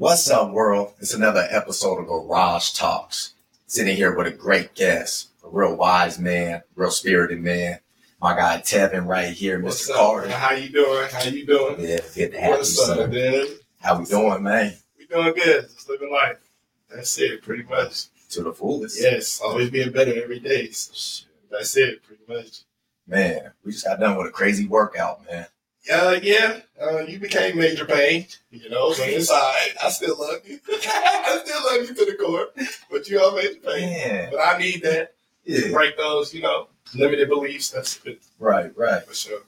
What's up, world? It's another episode of Garage Talks. Sitting here with a great guest, a real wise man, real spirited man. My guy Tevin right here, What's Mr. up? Carter. man? How you doing? How you doing? Yeah, good to have you, What's up, sir. man? How we doing, man? We doing good. Just living life. That's it, pretty much. To the fullest. Yes, always being better every day. So, that's it, pretty much. Man, we just got done with a crazy workout, man. Uh, yeah, uh, you became major pain, you know, it's all right. I still love you. I still love you to the core, but you are major pain. Man. But I need that to break those, you know, limited beliefs. That's good Right, right. for sure.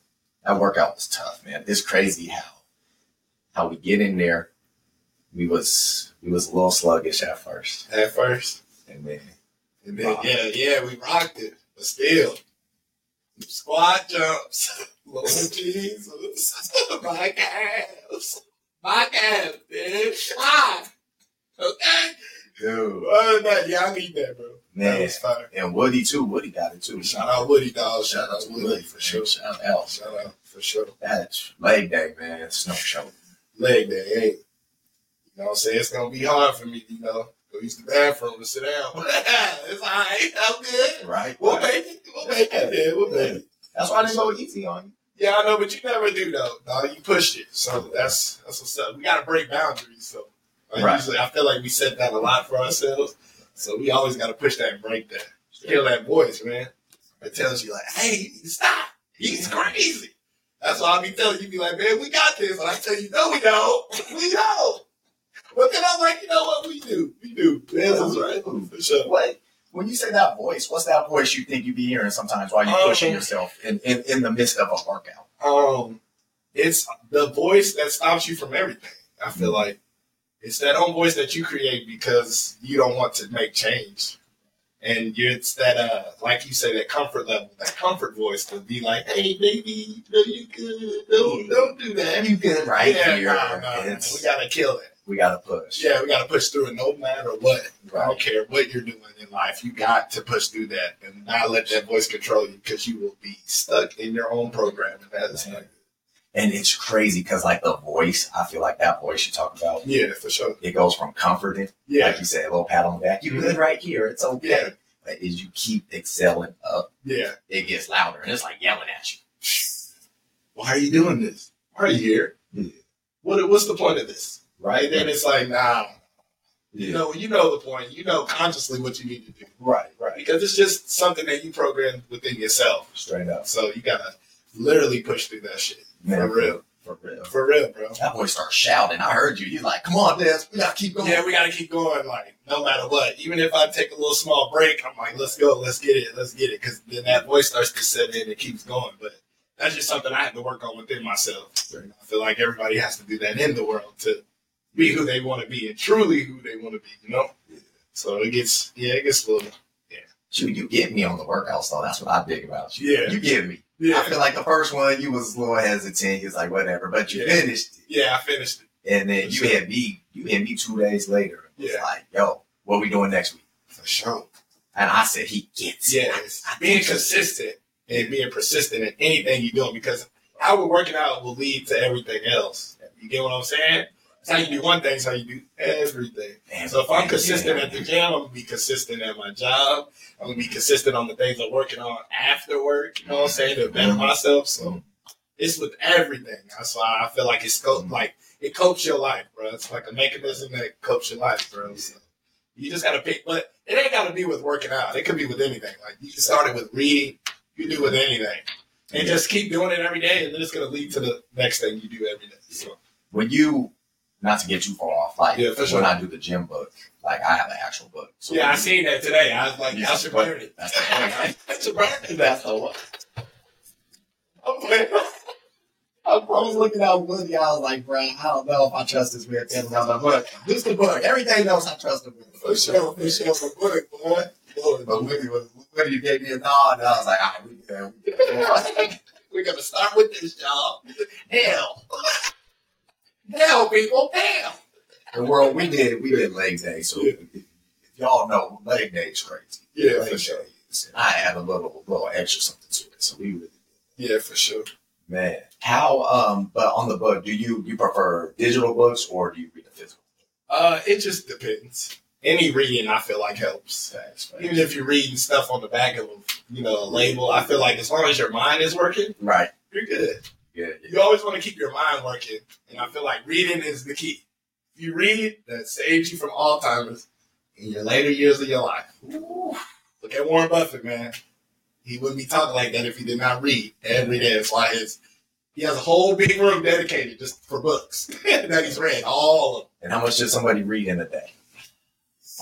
That workout was tough, man. It's crazy how how we get in there. We was we was a little sluggish at first. At first. And then And then, yeah, yeah, we rocked it. But still, squat jumps, low Jesus, my calves, my calves, bitch. Ah, okay. dude. Than that, yeah, I need that, bro. That Man. was fire. And Woody too. Woody got it too. Shout out Woody, dog. Shout out Woody, for sure. Shout out. Shout out for sure. That's leg day, man. Snow show. Leg day, hey. You know what I'm saying? It's gonna be hard for me, you know. Go use the bathroom and sit down. it's all right. I'm good. Right? We'll right. make it. We'll make it. Yeah, we'll make it. That's why I didn't go easy on you. Yeah, I know, but you never do though. No, you pushed it, so that's that's what's up. We got to break boundaries. So like, Right. usually, I feel like we set that a lot for ourselves. So we always got to push that and break that. Kill that voice, man. It tells you like, hey, stop. He's crazy. That's why I be telling you, be like, man, we got this. And I tell you, no, we don't. We don't. But then I'm like, you know what? We do. We do. Yeah, that's right. Sure. What? When you say that voice, what's that voice you think you'd be hearing sometimes while you're Um, pushing yourself in, in, in the midst of a workout? um, it's the voice that stops you from everything. I feel like it's that own voice that you create because you don't want to make change, and it's that uh, like you say, that comfort level, that comfort voice to be like, "Hey, baby, no, you good? Don't don't do that. You good right yeah, here. nah, nah, we gotta kill it. We gotta push. Yeah, we gotta push through it, no matter what. I don't care what you're doing in life. You got to push through that and not let that voice control you because you will be stuck in your own program. And that is not And it's crazy because like the voice, I feel like that voice you talk about, Yeah, for sure. it goes from comforting, Yeah, like you said, a little pat on the back. You good mm-hmm. right here. It's okay. Yeah. But as you keep excelling up, yeah. it gets louder and it's like yelling at you. Why are you doing this? Why are you here? Yeah. What, what's the point of this? Right. And then it's like, nah. You know, you know the point. You know consciously what you need to do Right, right. because it's just something that you program within yourself. Straight up. So you gotta literally push through that shit Man, for real, For real. for real, bro. That boy starts shouting. I heard you. You're like, come on, Des. We gotta keep going. Yeah, we gotta keep going. Like no matter what, even if I take a little small break, I'm like, let's go, let's get it, let's get it, because then that voice starts to set in and keeps going. But that's just something I have to work on within myself. I feel like everybody has to do that in the world to be who they want to be and truly who they want to be. You know. So it gets yeah, it gets a little yeah. Shoot, you get me on the workouts though. That's what I dig about you. Yeah. You get me. yeah I feel like the first one you was a little hesitant. You was like, whatever, but you Yeah. finished it. yeah. I finished it And then you Sure. hit me. You hit me two days later. It Yeah. like, yo, what we doing next week? for sure. And I said, he gets it. Yes, being consistent and being persistent in anything you're doing because how we're working out will lead to everything else. You get what I'm saying? It's how you do one thing, it's how you do everything. So if I'm consistent yeah. at the gym, I'm gonna be consistent at my job. I'm gonna be consistent on the things I'm working on after work. You know what I'm saying to better mm-hmm. myself. So it's with everything. That's why I feel like it's co- mm-hmm. like it copes your life, bro. It's like a mechanism that copes your life, bro. So you just gotta pick, but it ain't gotta be with working out. It could be with anything. Like you can start it with reading. You do with anything, and just keep doing it every day, and then it's gonna lead to the next thing you do every day. So when you, not to get too far off, like Yeah, for when sure. I do the gym book, like I have an actual book. So yeah, I when- seen that today. I was like, Yeah, I should burn it. That's the point. I should burn it. That's the one. I'm playing. I was looking at Woody. I was like, bro, I don't know if I trust this with him. I'm like, look, this is the book. Everything else I trust him with. For sure, for sure, for good, boy. Lord, But Woody was, Woody gave me a nod, and I was like, all right, we good. We. We're gonna start with this, y'all. Hell. Hell, people, hell. The world, we did, we did leg day. So Yeah. if, if y'all know, leg day is crazy. Yeah, Leg for sure. day is- I had a little, little extra something to it. So we really Yeah, for sure. Man, how? Um, but on the book, do you you prefer digital books or do you read the physical? Uh, it just depends. Any reading I feel like helps. Facts, facts. Even if you're reading stuff on the back of a you know a label, I feel like as long as your mind is working, Right. you're good. Yeah. You always want to keep your mind working, and I feel like reading is the key. If you read, that saves you from Alzheimer's in your later years of your life. Ooh. Look at Warren Buffett, man. He wouldn't be talking like that if he did not read every day. That's why his he has a whole big room dedicated just for books that he's read, all of them. And how much should somebody read in a day?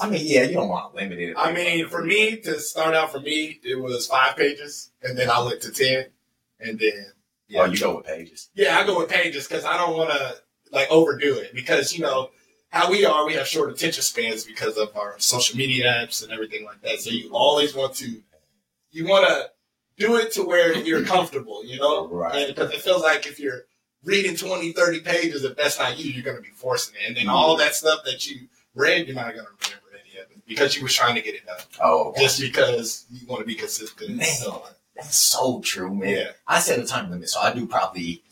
I mean, yeah, you don't want to limit it. I mean, for me to start out, for me, it was five pages, and then I went to ten, and then oh, you go with pages. Yeah, I go with pages because I don't want to like overdo it because you know how we are. We have short attention spans because of our social media apps and everything like that. So you always want to you want to do it to where you're comfortable, you know, Right. because it feels like if you're reading 20, 30 pages, if that's not you, you're going to be forcing it, and then all mm-hmm. that stuff that you read, you're not going to remember any of it because you was trying to get it done Oh, okay. just because you want to be consistent. Man. So, that's so true, man. yeah, I set a time limit, so I do probably.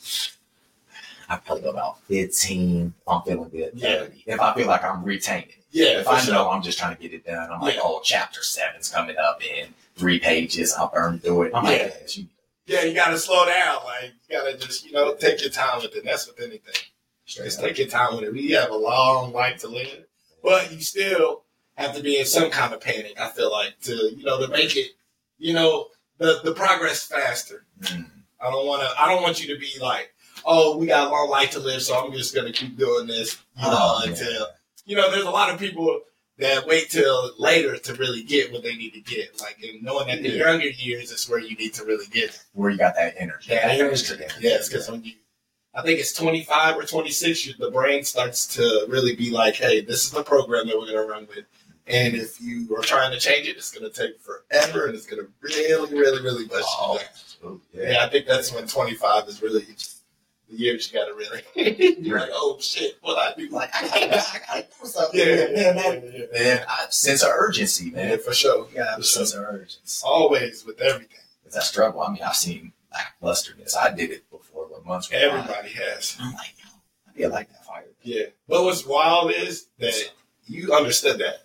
I probably go about fifteen. If I'm feeling good. Yeah. 30. If I feel like I'm retaining. yeah, If I sure. know I'm just trying to get it done, I'm like, oh, chapter seven's coming up in three pages. I'll burn through it. I'm like, Yeah. you Yeah, you gotta slow down. Like you gotta just, you know, take your time with it. That's with anything. straight Just up. take your time with it. We have a long life to live, but you still have to be in some kind of panic. I feel like to, you know, to make it, you know, the the progress faster. Mm. I don't want to. I don't want you to be like, oh, we got a long life to live, so I'm just gonna keep doing this, you know, Oh, yeah. until you know. There's a lot of people that wait till later to really get what they need to get. Like, and knowing that the younger years is where you need to really get it. Where you got that energy. Yeah, That energy. Yes, because when you, I think it's 25 or 26, the brain starts to really be like, hey, this is the program that we're going to run with. And if you are trying to change it, it's going to take forever and it's going to really, really, really bust you down. oh, Yeah. yeah. I think that's when 25 is really the years you got to really, you're like, oh shit, what I do? Like, I gotta, I gotta do something. Yeah, yeah, man, yeah, man, I, sense of urgency, yeah, man. for sure. Yeah, a sure. sense of urgency. Always with everything. It's that struggle. I mean, I've seen lacklusternness. I did it before, but months. Everybody has. I'm like, yo, I feel like that fire. Yeah. But what's wild is that you understood that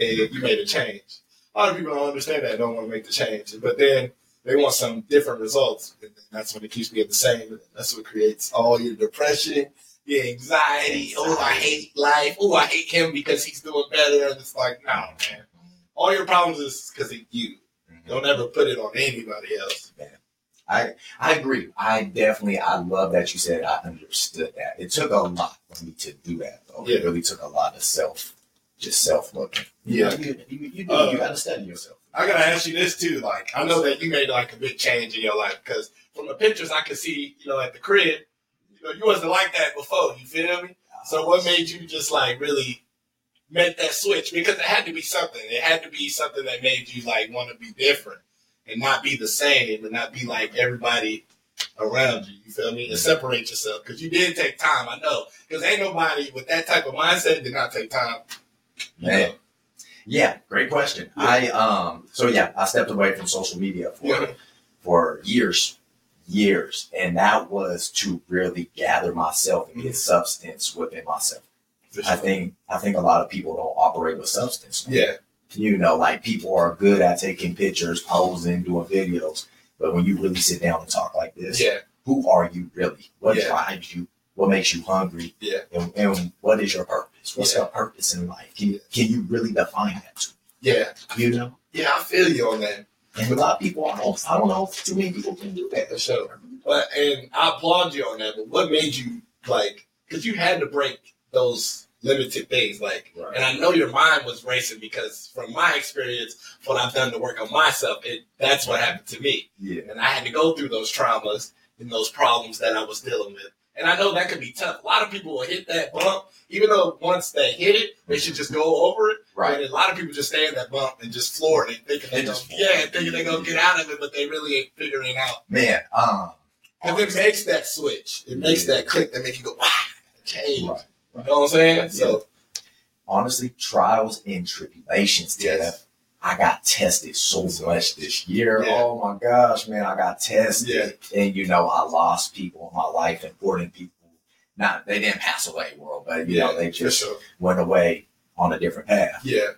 and you made a change. A lot of people don't understand that, don't want to make the change. But then they want some different results. And that's when it keeps being the same. That's what creates all your depression, your anxiety. Oh, I hate life. Oh, I hate him because he's doing better. And it's like, no, man. All your problems is because of you. Mm-hmm. Don't ever put it on anybody else. Man. I I agree. I definitely I love that you said I understood that. It took a lot for me to do that though. Yeah. It really took a lot of self just self looking. Yeah. You, you, you, do, Uh, you gotta study yourself. I gotta ask you this too. Like, I know that you made like a big change in your life because from the pictures I could see, you know, at the crib, you know, you wasn't like that before. You feel me? So what made you just like really make that switch? Because it had to be something. It had to be something that made you like want to be different and not be the same and not be like everybody around you. You feel me? And separate yourself because you did take time. I know because ain't nobody with that type of mindset did not take time. Man. Yeah, great question. Yeah. I um so yeah, I stepped away from social media for Yeah. for years, years, and that was to really gather myself and get substance within myself. For I think I think a lot of people don't operate with substance. Yeah. You know, like people are good at taking pictures, posing, doing videos, but when you really sit down and talk like this, Yeah. who are you really? What Yeah. drives you? What makes you hungry? Yeah. And, and what is your purpose? What's Yeah. your purpose in life? Can, can you really define that? Yeah. You know? Yeah. I feel you on that. And a lot of people, I don't, I don't know if too many people can do that. For sure. But and I applaud you on that. But what made you like? Because you had to break those limited things. Like, Right. and I know your mind was racing because from my experience, what I've done to work on myself, it that's what happened to me. Yeah. And I had to go through those traumas and those problems that I was dealing with. And I know that could be tough. A lot of people will hit that bump, even though once they hit it, they should just go over it. Right. And a lot of people just stay in that bump and just floor it, thinking they just- yeah, thinking they gonna get out of it, but they really ain't figuring it out. Man, um, Because it makes that switch. It makes that click that makes you go, wow, change. Right. You know what I'm saying? So, honestly, trials and tribulations, Ted. Yes. I got tested so much this year. Yeah. Oh my gosh, man, I got tested. Yeah. And you know, I lost people in my life, important people. not they didn't pass away world, but you know, they just sure. went away on a different path. Yeah.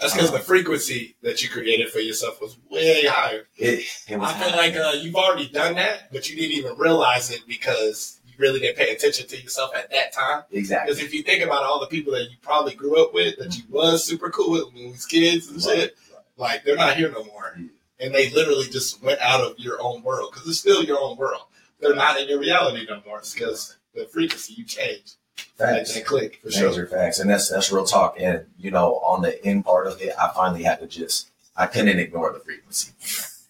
That's because Uh-huh. the frequency that you created for yourself was way higher. It, it was I feel like uh, you've already done that, but you didn't even realize it because really didn't pay attention to yourself at that time. exactly Because if you think about all the people that you probably grew up with, that you was super cool with when we was kids and shit, like they're not here no more, and they literally just went out of your own world because it's still your own world. They're not in your reality no more. Because the frequency you changed. That facts. didn't click for sure. Major facts, and that's that's real talk. And you know, on the end part of it, I finally had to just I couldn't ignore the frequency.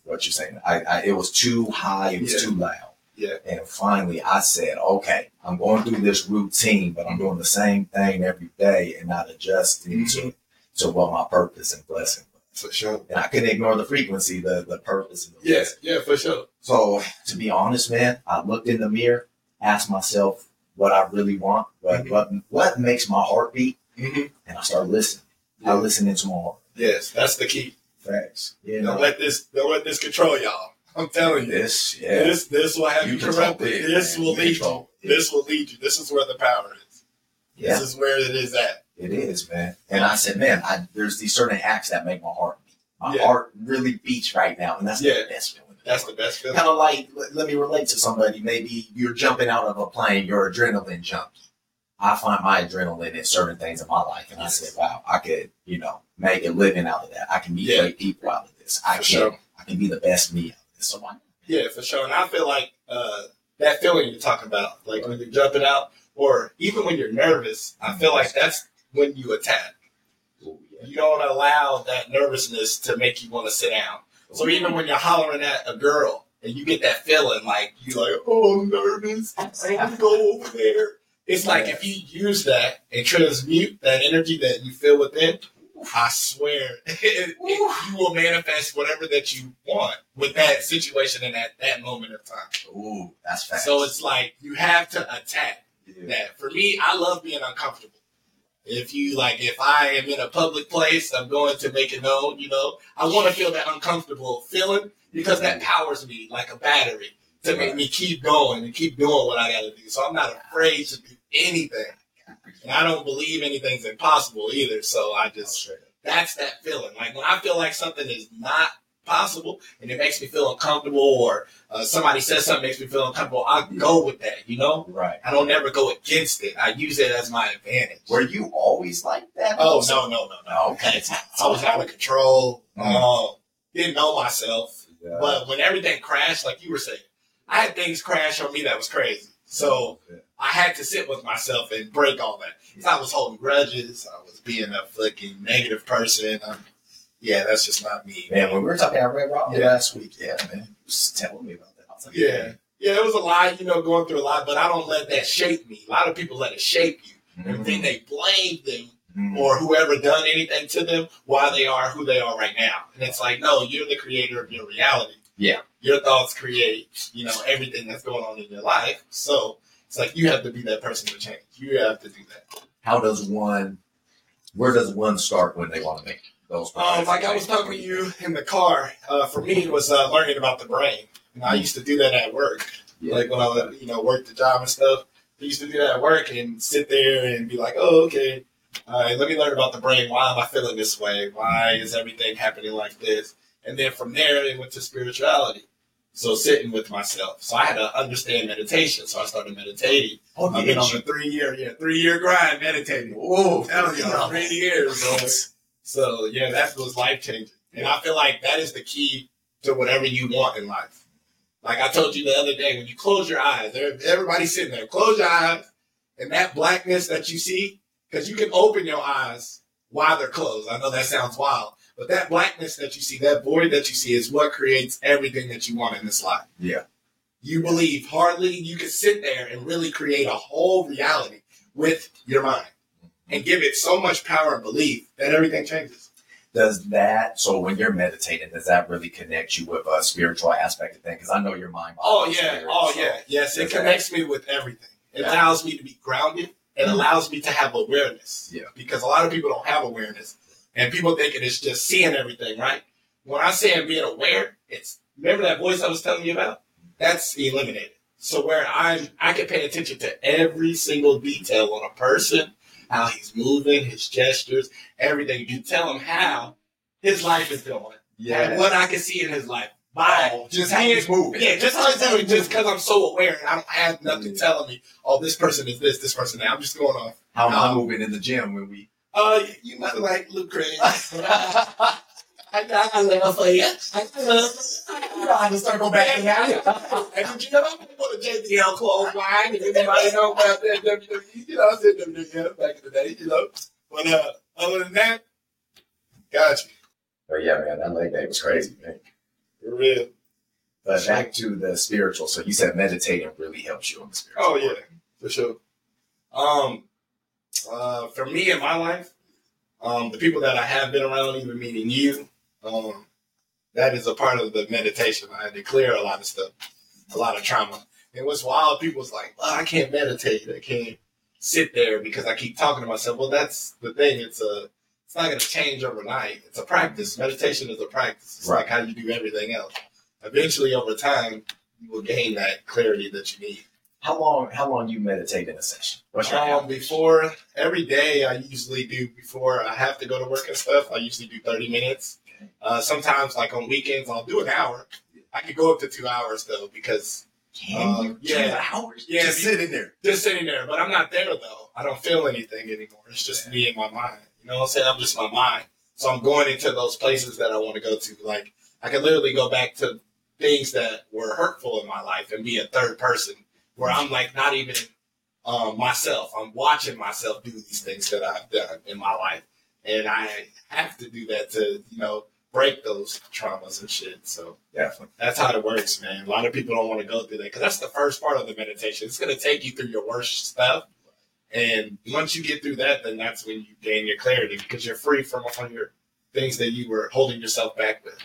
What you're saying, I, I it was too high, it was Yeah. too loud. Yeah. And finally, I said, okay, I'm going through this routine, but I'm doing the same thing every day and not adjusting to to what my purpose and blessing was. For sure. And I couldn't ignore the frequency, the the purpose, and the Yeah, blessing. yeah, for sure. So to be honest, man, I looked in the mirror, asked myself what I really want, what Mhm. what what makes my heart beat, hmm and I started listening. I Yeah. listened into my heart. Yes, that's the key. Facts. You Don't know, let this don't let this control y'all. I'm telling you. this, yeah. This this will have you, control corrupted. it, This man. will You lead you. it. This will lead you. This is where the power is. yeah, This is where it is at. it is, man. And I said, man, I, there's these certain acts that make my heart beat. My Yeah. heart really beats right now, and that's Yeah. the best feeling. That's the best feeling. kind of like let, let me relate to somebody. Maybe you're jumping out of a plane, your adrenaline jumped. I find my adrenaline in certain things in my life, and I said, "Wow, I could, you know, make a living out of that. I can meet Yeah. great people out of this. I For can, sure. I can be the best me this." So? Yeah, for sure. And I feel like uh, that feeling you're talking about, like when you're jumping out, or even when you're nervous, I feel like that's when you attack. Ooh, yeah. You don't allow that nervousness to make you want to sit down. So even when you're hollering at a girl and you get that feeling like you're like, oh, I'm nervous, I go over there. It's like if you use that and transmute that energy that you feel within, I swear, it, it- you will manifest whatever that you want with that situation and at that moment of time. Ooh, that's fast. So it's like you have to attack yeah. that. For me, I love being uncomfortable. If you like, if I am in a public place, I'm going to make it known. You know, I want to feel that uncomfortable feeling because that powers me like a battery to make me keep going and keep doing what I got to do. So I'm not afraid to do anything, and I don't believe anything's impossible either. So I just that's that feeling. Like when I feel like something is not possible and it makes me feel uncomfortable, or uh, somebody says something makes me feel uncomfortable, I go with that. You know. right. I don't ever go against it. I use it as my advantage. Were you always like that? Oh no, no, no, no. Okay. I was out of control. Mhm. Um, didn't know myself. Yeah. But when everything crashed, like you were saying, I had things crash on me that was crazy. So I had to sit with myself and break all that. 'Cause I was holding grudges. I was being a fucking negative person. Um, yeah, that's just not me. man, when we were talking at Red Rock Yeah. last week, yeah, man, was telling me about that. Like, Yeah. Yeah, it was a lot, you know, going through a lot, but I don't let that shape me. A lot of people let it shape you. And then they blame them Mhm. or whoever done anything to them why they are who they are right now. And it's like, no, you're the creator of your reality. Yeah. Your thoughts create, you know, everything that's going on in your life. So it's like you have to be that person to change. You have to do that. How does one? Where does one start when they want to make those? Um, like I was talking to you in the car, uh, for me it was uh, learning about the brain. And I used to do that at work. Yeah. Like when I, you know, worked the job and stuff. I used to do that at work and sit there and be like, oh, okay, all right, let me learn about the brain. Why am I feeling this way? Why is everything happening like this? And then from there, it went to spirituality. So sitting with myself. So I had to understand meditation. So I started meditating. Oh, I've been on a three year, yeah, three year grind meditating. Whoa, Telling you, three years. So, so yeah, that was life changing. And I feel like that is the key to whatever you want in life. Like I told you the other day, when you close your eyes, everybody's sitting there, close your eyes, and that blackness that you see, because you can open your eyes while they're closed. I know that sounds wild, but that blackness that you see, that void that you see, is what creates everything that you want in this life. Yeah. You believe hardly you can sit there and really create a whole reality with your mind and give it so much power and belief that everything changes. Does that? So when you're meditating, does that really connect you with a spiritual aspect of things? Because I know your mind. Oh yeah, spirit, oh so- yeah, yes. It connects me with everything. It Yeah. allows me to be grounded. It Mhm. allows me to have awareness. Yeah. Because a lot of people don't have awareness, and people thinking it is just seeing everything. Right. When I say I'm being aware, it's remember that voice I was telling you about. That's eliminated. So where I'm, I can pay attention to every single detail on a person, how he's moving, his gestures, everything. You tell him how his life is going, and what I can see in his life. By Oh, just how he's moving. yeah, just how he's moving, just because I'm so aware and I don't have nothing mm. telling me, oh, this person is this, this person that. I'm just going off. How I'm moving in the gym when we? Uh, you, you must like Luke Craig. I got a love for you. I love I just start going back now. And did you know I'm going to JBL clothesline? If anybody know about that WWE, you know, I said WWE back in the day, you know. But uh, other than that, got you. But yeah, man, that leg day was crazy, man. For real. But back to the spiritual. So you said meditating really helps you on the spiritual. Oh yeah, for sure. Um, uh, for me in my life, um, the people that I have been around, even meeting you, um, that is a part of the meditation. I clear a lot of stuff, a lot of trauma. And what's wild, people's like, well, I can't meditate. I can't sit there because I keep talking to myself. Well, that's the thing. It's a, it's not going to change overnight. It's a practice. Meditation is a practice. It's Right. like how you do everything else. Eventually, over time, you will gain that clarity that you need. How long? How long you meditate in a session? What's your Um, before every day, I usually do before I have to go to work and stuff. I usually do thirty minutes. Uh, sometimes, like on weekends, I'll do an hour. I could go up to two hours though because Can you? uh, yeah. Two hours? Yeah, Just sitting there. just sitting there. But I'm not there though. I don't feel anything anymore. It's just me and my mind. You know what I'm saying? I'm just my mind. So I'm going into those places that I want to go to. Like I can literally go back to things that were hurtful in my life and be a third person where I'm like not even um, myself. I'm watching myself do these things that I've done in my life, and I have to do that to you know break those traumas and shit. So Definitely. that's how it works, man. A lot of people don't want to go through that because that's the first part of the meditation. It's to take you through your worst stuff. And once you get through that, then that's when you gain your clarity because you're free from all your things that you were holding yourself back with.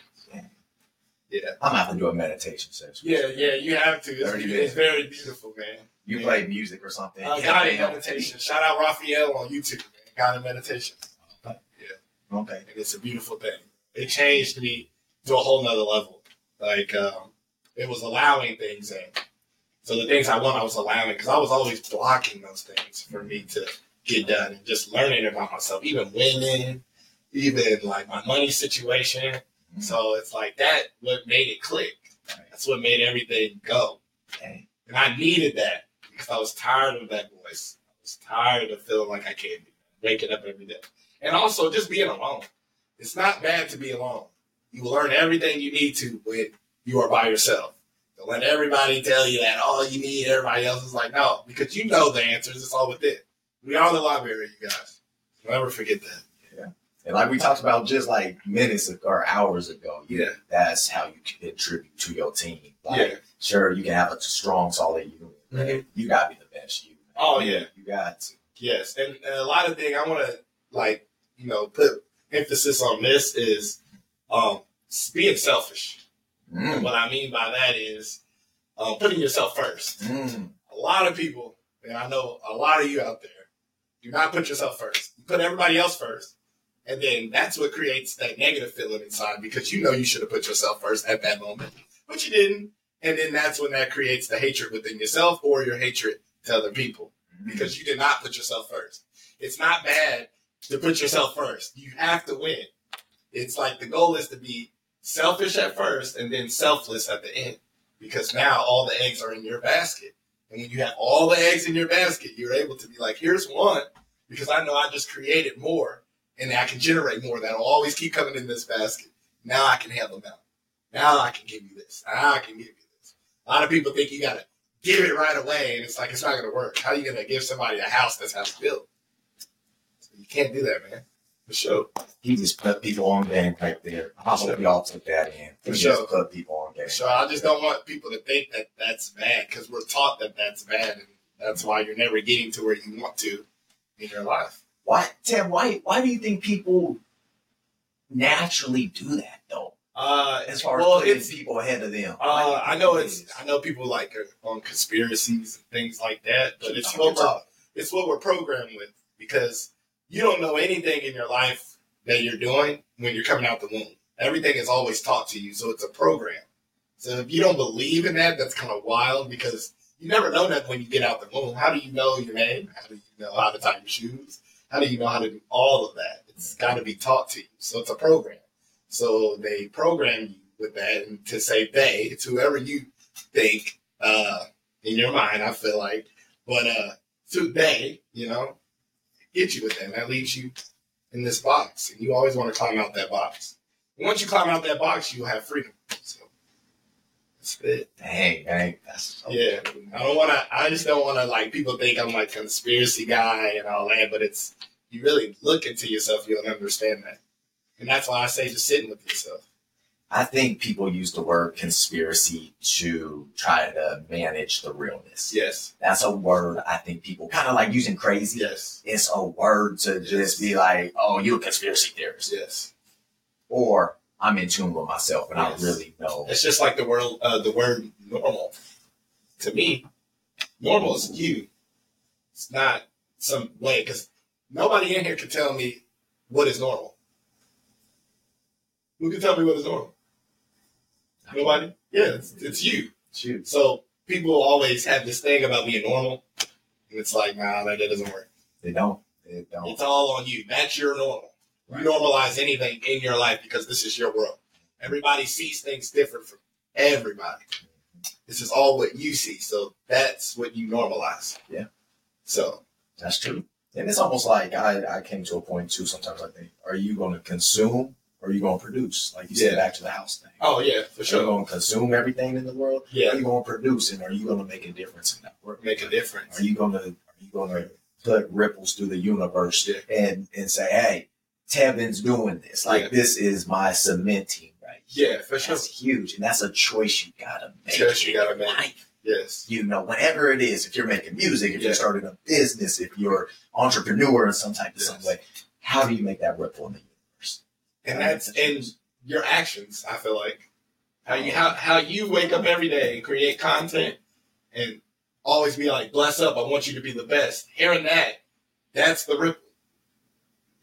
Yeah. I'm gonna have to do a meditation session. Yeah, yeah, you have to. It's, it's very beautiful, man. You Yeah. play music or something? Uh, Yeah, guided man. meditation. Shout out Raphael on YouTube, man. Guided meditation. Yeah. Okay. and it's a beautiful thing. It changed me to a whole nother level. Like um, it was allowing things in. So the things I want, I was allowing because I was always blocking those things for me to get done and just learning about myself, even women, even like my money situation. So it's like that what made it click. That's what made everything go. And I needed that because I was tired of that voice. I was tired of feeling like I can't be waking up every day. And also just being alone. It's not bad to be alone. You will learn everything you need to when you are by yourself. Don't let everybody tell you that all you need, everybody else is like, no, because you know the answers. It's all within. We are the library, you guys. Never forget that. And like we talked about just like minutes ago, or hours ago, Yeah. that's how you contribute to your team. Like, Yeah. Sure, you can have a strong, solid unit. Mhm. You gotta be the best you. Oh, yeah. You got to. Yes, and, and a lot of things I want to like, you know, put emphasis on this is um, being selfish. Mm. What I mean by that is um, putting yourself first. Mm. A lot of people, and I know a lot of you out there, do not put yourself first. You put everybody else first, and then that's what creates that negative feeling inside because you know you should have put yourself first at that moment, but you didn't. And then that's when that creates the hatred within yourself or your hatred to other people mm-hmm. because you did not put yourself first. It's not bad to put yourself first. You have to win. It's like the goal is to be selfish at first and then selfless at the end because now all the eggs are in your basket. And when you have all the eggs in your basket, you're able to be like, here's one because I know I just created more and I can generate more that'll always keep coming in this basket. Now I can handle them out. Now I can give you this. Now I can give you this. A lot of people think you got to give it right away, and it's like it's not to work. How are you to give somebody a house that's half built? So you can't do that, man. For sure. He just put people on game right there. I hope y'all took that in. For He sure. put people on game. So I just don't want people to think that that's bad because we're taught that that's bad, and that's why you're never getting to where you want to in your life. Why, Tim? Why? Why do you think people naturally do that though? Uh, As far well, as putting it's people ahead of them. Why do you Uh, I know it's. is? I know people like are on conspiracies and things like that, but it's what we're, it's what we're programmed with because you don't know anything in your life that you're doing when you're coming out the womb. Everything is always taught to you, so it's a program. So if you don't believe in that, that's kind of wild because you never know that when you get out the womb. How do you know your name? How do you know how to tie your shoes? How do you know how to do all of that? It's got to be taught to you. So it's a program. So they program you with that, and to say they, it's whoever you think uh, in your mind. I feel like, but uh, to they, you know, get you with that. That leaves you in this box, and you always want to climb out that box. And once you climb out that box, you'll have freedom. So Dang, dang, that's so Yeah, I don't want to. I just don't want to like people think I'm like conspiracy guy and all that. But it's you really look into yourself, you'll understand that, and that's why I say just sitting with yourself. I think people use the word conspiracy to try to manage the realness. Yes, That's a word I think people kind of like using crazy. yes, It's a word to just be like, oh, you're a conspiracy theorist. yes. Or I'm in tune with myself and Yes. I really know. It's just like the word uh, the word normal. To me, normal is you. It's not some way because nobody in here can tell me what is normal. Who can tell me what is normal? Nobody. Yeah, it's, it's you. Shoot. So people always have this thing about being normal, and it's like, nah, that, that doesn't work. They don't. They don't. It's all on you. That's your normal. You normalize anything in your life because this is your world. Everybody sees things different from everybody. This is all what you see, so that's what you normalize. Yeah. So That's true. And it's almost like I, I came to a point too. Sometimes I think, are you going to consume or are you going to produce? Like you said, back to the house thing. oh yeah, for Are you sure. going to consume everything in the world? Yeah. are you going to produce and are you going to make a difference in that work? Make a difference. Are you going to are you going to put ripples through the universe Yeah. and and say, hey, Tevin's doing this. Like Yeah. this is my cementing right. Yeah, for sure. That's huge, and that's a choice you gotta make. Choice you gotta make. life. Yes. You know, whatever it is, if you're making music, if Yeah. you're starting a business, if you're entrepreneur in some type of some way, how do you make that ripple in the universe? And that's and your actions, I feel like. How you how, how you wake up every day and create content and always be like, bless up, I want you to be the best. Hearing that, that's the ripple.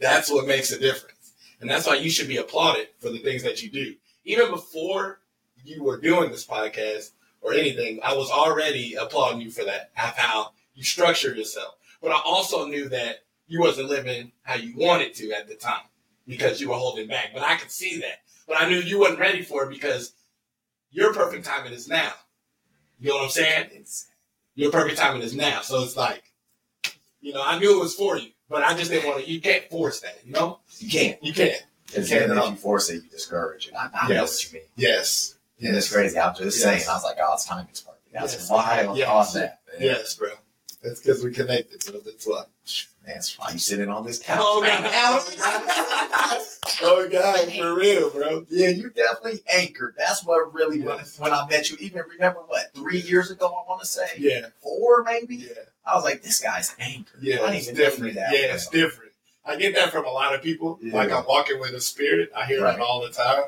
That's what makes a difference. And that's why you should be applauded for the things that you do. Even before you were doing this podcast or anything, I was already applauding you for that, how you structure yourself. But I also knew that you wasn't living how you wanted to at the time because you were holding back. But I could see that. But I knew you wasn't ready for it because your perfect timing is now. You know what I'm saying? Your perfect timing is now. So it's like, you know, I knew it was for you, but I just didn't want to. You can't force that, you know? you can't. You can't. Because can't then if you force it, you discourage it. I, I know Yes. what you mean. Yes. And it's crazy. I'm just Yes. saying. I was like, "Oh, God's timing is perfect. That's Yes. why I Yes. thought that. Man. Yes, bro. That's because we connected. So that's why. That's why you sitting on this couch. Oh, God. Oh, God, for real, bro. Yeah, you definitely anchored. That's what really when, when I met you. Even remember what three years ago? I want to say Yeah. four, maybe. Yeah. I was like, this guy's angry. Yeah, it's different. that. Yeah, it's different. I get that from a lot of people. Yeah. Like I'm walking with a spirit. I hear Right. it all the time.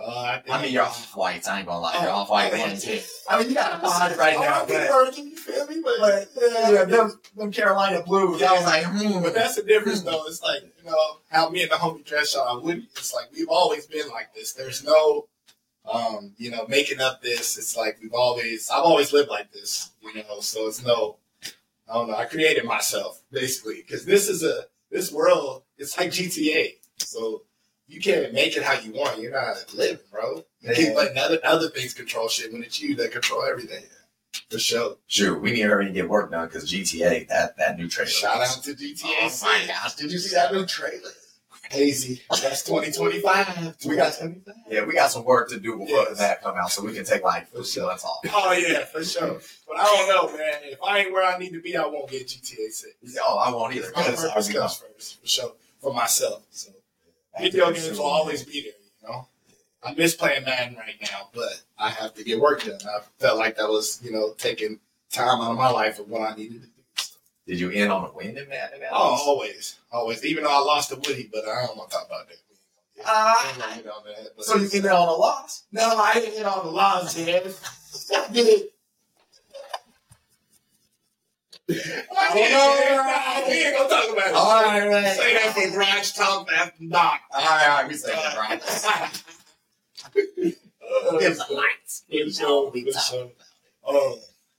Uh, I, think I mean, you're off white. I ain't gonna lie. You're Oh, off white oh, ones. I mean, you got a pod right now, Oh, but, Virgil, you feel me? But, but yeah, yeah, them, them Carolina blues. I was like, hmm. But that's the difference, though. It's like you know how me and the homie dress shop. Woody. It's like we've always been like this. There's no, um, you know, making up this. It's like we've always. I've always lived like this. You know, so it's no. I don't know. I created myself basically because this is a this world. It's like GTA. So you can't make it how you want. You're not living, bro. You keep Yeah. letting other other things control shit when it's you that control everything. For sure. Sure. we need to hurry and get work done because GTA, that that new trailer. Shout out to GTA. Oh my gosh, did you see that new trailer? Hazy. That's 2025. We got 25. Yeah, we got some work to do before Yes. that come out, so we can take like For sure. That's all. Oh yeah, for sure. But I don't know, man. If I ain't where I need to be, I won't get GTA Six. Oh, I won't either. My purpose comes first, for sure, for myself. So video games will always be there. You know, I miss playing Madden right now, but I have to get work done. I felt like that was, you know, taking time out of my life of what I needed to do. Did you end on a win in that? in oh, always, always. Even though I lost to Woody, but I don't want to talk about that. Ah. I don't wanna get on that, So you ended on a loss? No, I didn't hit on the laws, man. I didn't- we ain't gonna talk about it. All right, right. Say that for garage talk after knock. All right, all right, we say that, right? Uh, Give the lights. For sure, for sure. Um,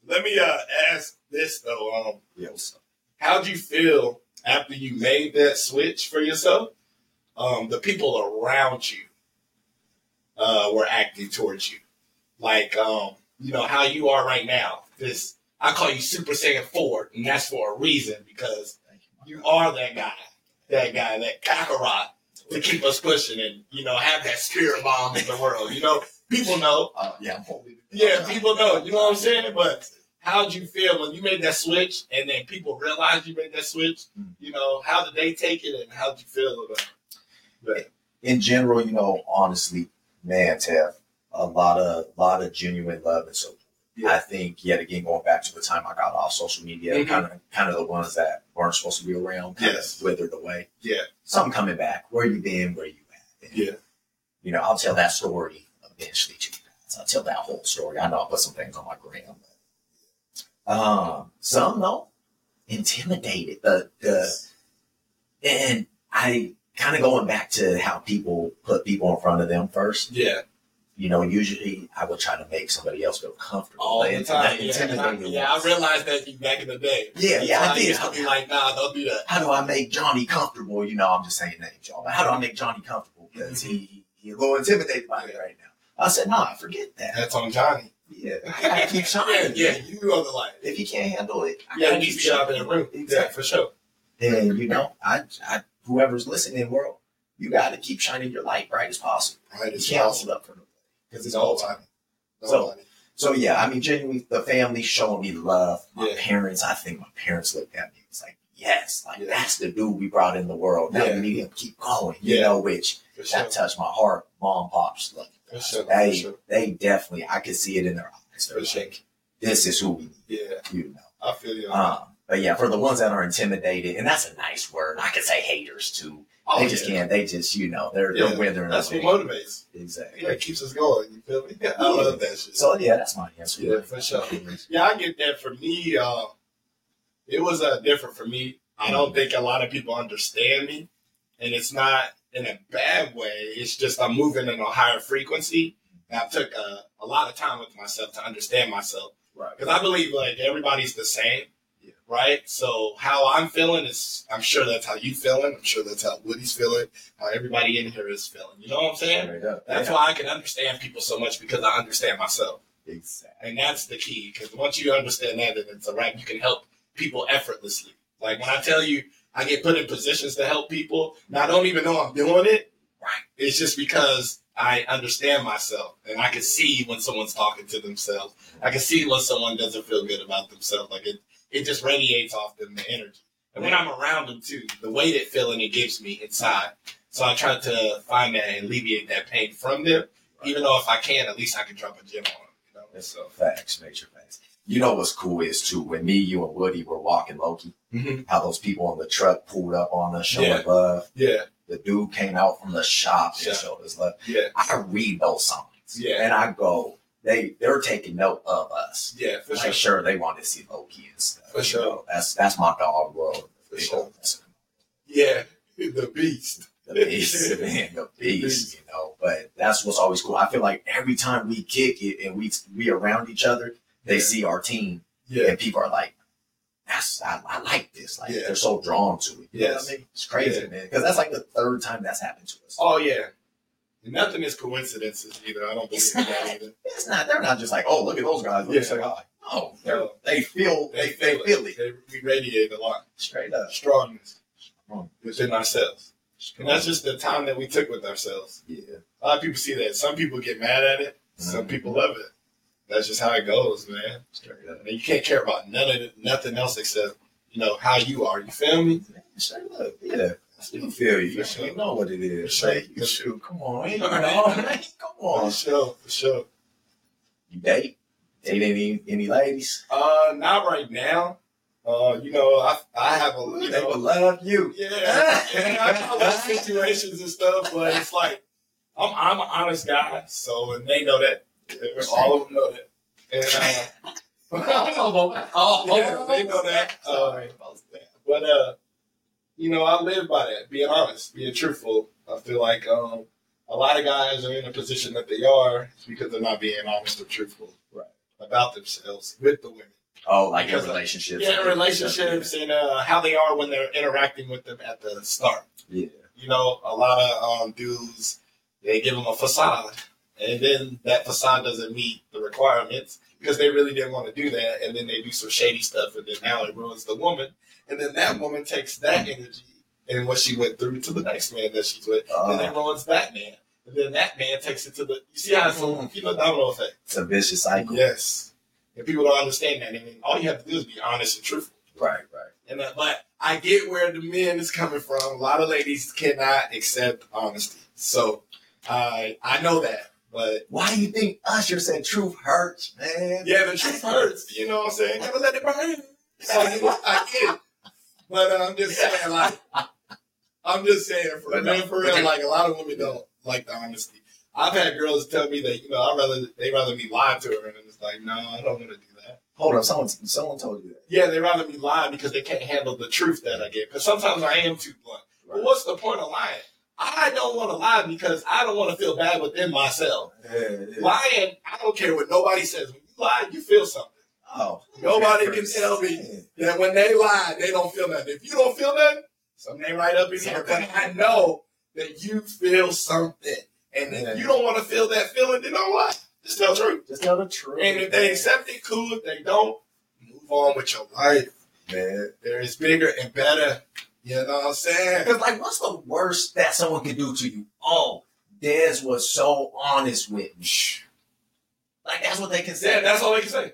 Let me uh, ask this though. Um, up? how'd you feel after you made that switch for yourself? Um, the people around you uh, were acting towards you, like um, you know how you are right now. This I call you Super Saiyan Four, and that's for a reason because you. are that guy, that guy, that Kakarot to keep us pushing and you know have that spirit bomb in the world. You know, people know. Uh, yeah. Yeah, people know. You know what I'm saying? But how'd you feel when you made that switch and then people realized you made that switch? Mm. You know, how did they take it and how'd you feel about it? in general, you know, honestly, man, Tev, a lot of lot of genuine love and support. Yeah. I think yet again going back to the time I got off social media, Mhm. kind of kind of the ones that weren't supposed to be around, kind Yes. of withered away. Yeah. Some coming back. Where you been? Where you at? And, Yeah. You know, I'll tell that story eventually to you guys. I'll tell that whole story. I know I'll put some things on my gram. But, um, some though, intimidated. The the and I kind of going back to how people put people in front of them first. Yeah, You know, usually I would try to make somebody else feel comfortable. all the time. Yeah, I, yeah, I realized that you back in the day. Yeah, yeah, I did. to be like, nah, don't do that. How do I make Johnny comfortable? You know, I'm just saying names, y'all. But how do I make Johnny comfortable? Because he he a little intimidated by me right now. I said, no, nah, forget that. That's on Johnny. Yeah, I keep Yeah, shining. yeah, you are the light. If you can't handle it, I Yeah, you keep need to be out in the room. Yeah, Exactly. for sure. And you know, I, I whoever's listening, world, you got to keep shining your light bright as possible. Right, You it's can't possible. hold up for nobody because it's all time. No So- money. So yeah, I mean, genuinely, the family showing me love. My Yeah. parents, I think my parents looked at me. It's like, yes, like Yeah. that's the dude we brought in the world. Now Yeah. we need to keep going. You Yeah. know, which sure. that touched my heart. Mom, pops, like sure. They, sure. they definitely, I could see it in their eyes. They're For sure. like, this is who we need. Yeah, You know. I feel you. Um, but yeah, for the ones that are intimidated, and that's a nice word. I could say haters too. Oh, they just yeah. can't. They just, you know, they're Yeah, they're withering That's what motivates. Exactly. Yeah, it keeps us going. You feel me? I love that shit. So yeah, that's my answer. Yeah, for sure. Yeah, I get that. For me, uh, it was uh, different for me. I don't think a lot of people understand me, and it's not in a bad way. It's just I'm moving in a higher frequency. And I took a, a lot of time with myself to understand myself Right. because I believe like everybody's the same, Yeah. right? So how I'm feeling is, I'm sure that's how you feeling. I'm sure that's how Woody's feeling. How everybody in here is feeling. You know what I'm saying? Straight up. That's Yeah. why I can understand people so much because I understand myself. Exactly. And that's the key because once you understand that, then it's a wrap. You can help people effortlessly. Like when I tell you I get put in positions to help people, and I don't even know I'm doing it. Right. It's just because I understand myself and I can see when someone's talking to themselves. I can see when someone doesn't feel good about themselves. Like it, it just radiates off them the energy. And when I'm around them too, the weight it feeling it gives me inside. So I try to find that and alleviate that pain from them. Even though if I can, at least I can drop a gem on them. You know? That's So. facts. Major. You know what's cool is too when me, you, and Woody were walking Loki. Mhm. How those people on the truck pulled up on us showing Yeah. love. Yeah, The dude came out from the shop and Yeah. showed us love. yeah, I read those signs. Yeah. And I go, they they're taking note of us. yeah, for like sure. sure they want to see Loki and stuff. For sure. know. That's that's my dog world. For sure. Yeah, the beast. the beast, man, the beast, you know. But that's what's always cool. I feel like every time we kick it and we we around each other, they Yeah. see our team Yeah, and people are like, "That's I, I like this." Like Yeah. they're so drawn to it. Yes. I mean? It's crazy, Yeah. man. Because that's like the third time that's happened to us. Oh yeah. And nothing is coincidences either. I don't believe in that either. It's not. They're not just like, "Oh, look at those guys." Me Yeah. say hi. No, they feel they, they feel it They, we radiate a lot. straight up. Strongness Strong. within ourselves. And that's just the time that we took with ourselves. yeah. A lot of people see that. Some people get mad at it. Some Mhm. people love it. That's just how it goes, man. And you can't care about none of it, nothing else except, you know, how you are. You feel me? Straight up. Yeah. I still feel you. Sure. You know what it is. For sure. Hey, you shoot. Come on. You know, man. Come For sure, for sure. You date? Date any any ladies? Uh, not right now. Uh, you know, I I have a you they know, love you. yeah, and I know those situations and stuff, but it's like I'm I'm an honest guy, so and they know that. All of them know that, and uh, oh, yeah, they know that. Uh, Sorry about that. but uh, you know, I live by that. Being honest, being truthful. I feel like um, a lot of guys are in a position that they are because they're not being honest or truthful. Right. about themselves with the women. Oh, like Because in of- relationships. Yeah, relationships and uh, how they are when they're interacting with them at the start. Yeah. You know, a lot of um, dudes they give them a facade, and then that facade doesn't meet the requirements because they really didn't want to do that, and then they do some shady stuff, and then now it ruins the woman, and then that woman takes that energy and what she went through to the next man that she's with, and then Uh, ruins that man, and then that man takes it to the. You see how it's a mm-hmm. you know domino effect. it's a vicious cycle. Yes, and people don't understand that. I mean, all you have to do is be honest and truthful. Right, right. And that, but I get where the men is coming from. A lot of ladies cannot accept honesty. So I I know that. But Why do you think Usher said truth hurts, man? yeah, the truth hurts. You know what I'm saying? Never let it burn. I get, I get it. But uh, I'm just saying, like, I'm just saying, for But real, no. for real, like, a lot of women don't like the honesty. I've had girls tell me that, you know, I'd rather, they rather me lie to her. And it's like, no, I don't want to do that. Hold on, someone someone told you that. Yeah, they rather me lie because they can't handle the truth that I get. Because sometimes I am too blunt. But what's the point of lying? I don't want to lie because I don't want to feel bad within myself. Yeah, yeah. Lying, I don't care what nobody says. When you lie, you feel something. Oh, Nobody can tell me that when they lie, they don't feel nothing. If you don't feel nothing, something ain't right up in here. But I know that you feel something. And Yeah. if you don't want to feel that feeling, then don't lie. Just tell the truth. Just tell the truth. And if they accept it, cool. If they don't, move on with your life. man. There is bigger and better. You know what I'm saying? Because, like, what's the worst that someone can do to you? Oh, Dez was so honest with me. Like, that's what they can Yeah, say. that's all they can say.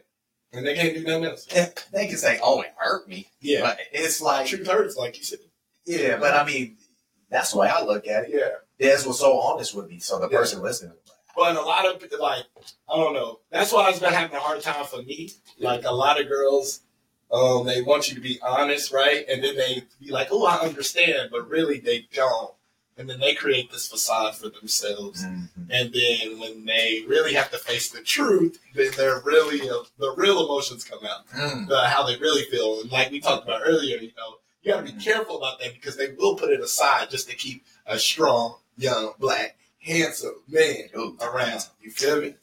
And they can't do nothing else. They can say, oh, it hurt me. Yeah. But it's like, Truth hurts, like you said. yeah, but I mean, that's the way I look at it. Yeah. Dez was so honest with me, so the Yeah. person listening, But a lot of like, I don't know. That's why it's been having a hard time for me. Like a lot of girls, um, they want you to be honest, right? And then they be like, "Oh, I understand," but really they don't. And then they create this facade for themselves. Mm-hmm. And then when they really have to face the truth, then they're really uh, the real emotions come out, Mm. the, how they really feel. And like we talked about earlier, you know, you got to be Mhm. careful about that because they will put it aside just to keep a strong, young, black, handsome man Ooh, around. You feel me?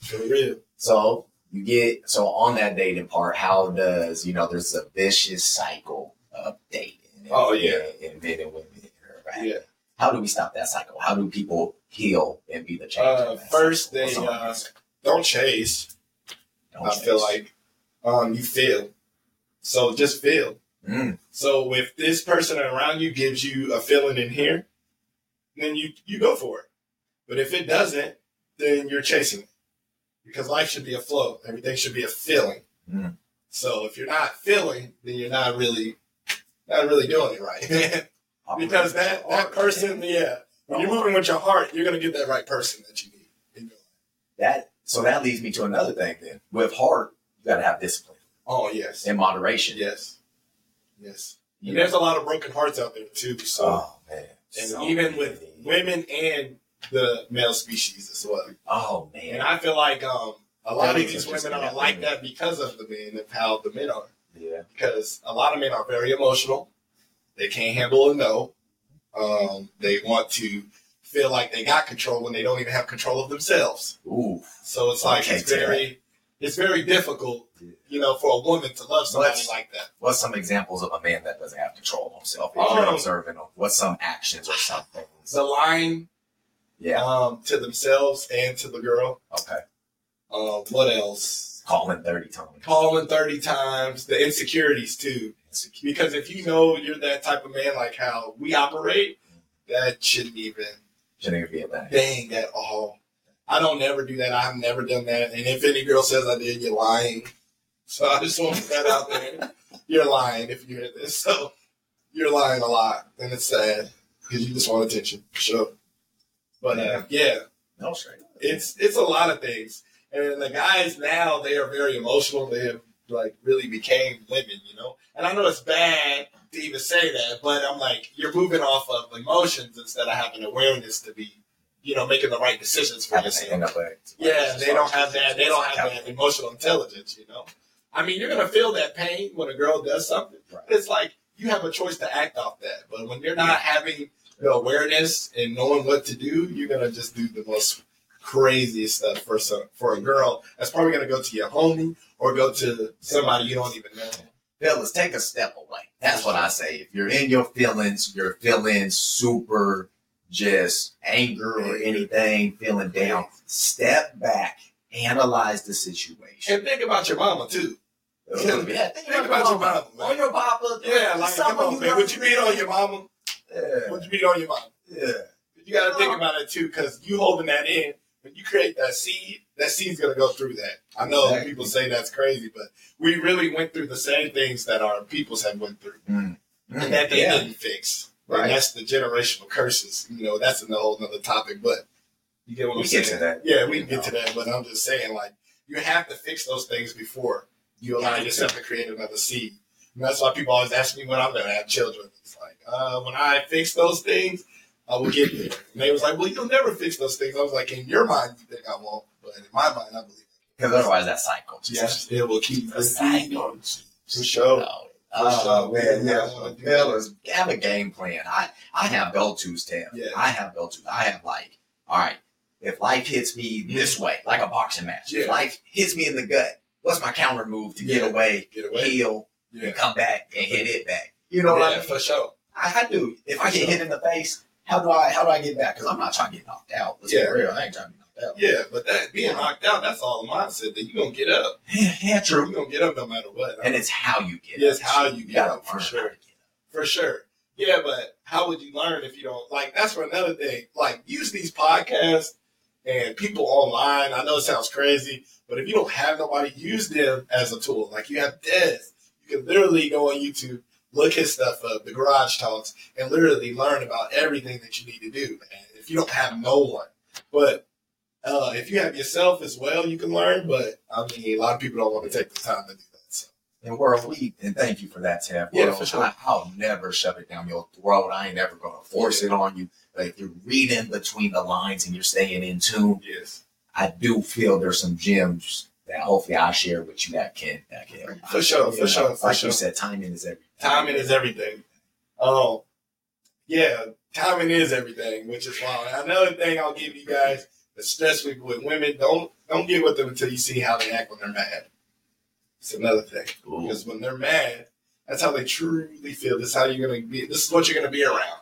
For real. So you get so on that dating part, how does you know there's a vicious cycle of dating? and- Oh, yeah. and men and women interact. Yeah. How do we stop that cycle? How do people heal and be the change? Uh, first, cycle? they, Someone uh, Don't chase. don't I feel like um, you feel. So just feel. Mm, So if this person around you gives you a feeling in here, then you you go for it. But if it doesn't, then you're chasing it. Because life should be a flow. Everything should be a feeling. Mm. So if you're not feeling, then you're not really not really doing it right. because that that person, yeah, when you're moving with your heart, you're gonna get that right person that you need. in your life. that so that leads me to another thing. Then with heart, you got to have discipline Oh yes, and moderation. yes, yes. You And know? there's a lot of broken hearts out there too. So oh man, and So even with women and the male species as well. Oh man! And I feel like um, a lot of these women are like that because of the men and how the men are. yeah. Because a lot of men are very emotional. They can't handle a no. Um, they want to feel like they got control when they don't even have control of themselves. Ooh, So it's like Okay, it's very, it's very difficult, you know, for a woman to love somebody Let's- like that. what's some examples of a man that doesn't have control of himself? If Um, you're observing him, what's some actions or something? The line Yeah. um, to themselves and to the girl. Okay. Um, what else? Calling thirty times. Calling 30 times. The insecurities, too. Insecure. Because if you know you're that type of man, like how we operate, that shouldn't even Shouldn't even be a thing. bang at all. I don't never do that. I've never done that. And if any girl says I did, you're lying. So I just want to put that out there. You're lying if you hear this. So you're lying a lot. And it's sad because you just want attention. for Sure. But uh, yeah, No straight. it's it's a lot of things. And the guys now they are very emotional. They have like really became women, you know. And I know it's bad to even say that, but I'm like, you're moving off of emotions instead of having awareness to be, you know, making the right decisions for Having yourself. to like- Yeah, they don't have that. They don't have that emotional intelligence, you know. I mean, you're gonna feel that pain when a girl does something. Right. But it's like you have a choice to act off that. But when you're not having the awareness and knowing what to do, you're gonna just do the most craziest stuff for some for a girl that's probably gonna go to your homie or go to somebody you don't even know. Fellas, take a step away. That's what I say. If you're in your feelings, you're feeling super just anger or anything, feeling down, step back, analyze the situation. And think about your mama too. Oh, yeah, Think about your mama. On your papa. Yeah, like come on, you man. Would you beat on your mama? Yeah. You beat on your mama? Yeah. You got to think about it too, because you holding that in. When you create that seed, that seed's gonna go through that. I know Exactly. people say that's crazy, but we really went through the same things that our peoples have went through, Mm. and that they yeah. didn't fix. Right. And that's the generational curses. You know, that's a whole nother topic. But you get what We I'm get saying? to that. Yeah, we can get to that. But I'm just saying, like, you have to fix those things before you allow yourself to create another seed. And that's why people always ask me when I'm gonna have children. It's like, uh, when I fix those things, I will get there. And they was like, well, you'll never fix those things. I was like, in your mind, you think I won't, but in my mind, I believe. Because otherwise that cycle. just- Yes, it will keep The cycle. For sure. Oh, sure. man, Yeah. yeah. Have a game plan. I, I have go-tos, Tim. Yeah. I have go-tos. I have like, all right, if life hits me this way, like a boxing match, if life hits me in the gut, what's my counter move to Yeah. get away, Get away. heal, Yeah. and come back and hit it back? You know what I yeah, mean? for sure. I, I do. If I get hit in the face, how do I how do I get back? Because I'm not trying to get knocked out. Let's Yeah. be real. I ain't trying to get knocked out. Yeah, but that being knocked out, that's all the mindset that you're gonna get up. Yeah, yeah, true. You're gonna get up no matter what. And it's how you get. Yes, up. how you get up, for sure. to get up. For sure. Yeah, but how would you learn if you don't like that's for another thing. Like use these podcasts and people online. I know it sounds crazy, but if you don't have nobody, use them as a tool. Like you have Dez. You can literally go on YouTube, look his stuff up, the garage talks, and literally learn about everything that you need to do. And if you don't have no one. But uh, if you have yourself as well, you can learn. But I mean a lot of people don't want to take the time to do that. So And world, we and thank you for that, Tab. Yeah, for sure. I, I'll never shove it down your throat. I ain't never gonna force it on you. But if you're reading between the lines and you're staying in tune, yes. I do feel there's some gems that hopefully I share with you that can that can For sure, for sure, for like sure. you said, timing is everything. timing is everything. Oh, yeah, timing is everything, which is why another thing I'll give you guys, especially with women, don't don't get with them until you see how they act when they're mad. It's another thing Ooh. because when they're mad, that's how they truly feel. This is how you're gonna be. This is what you're gonna be around.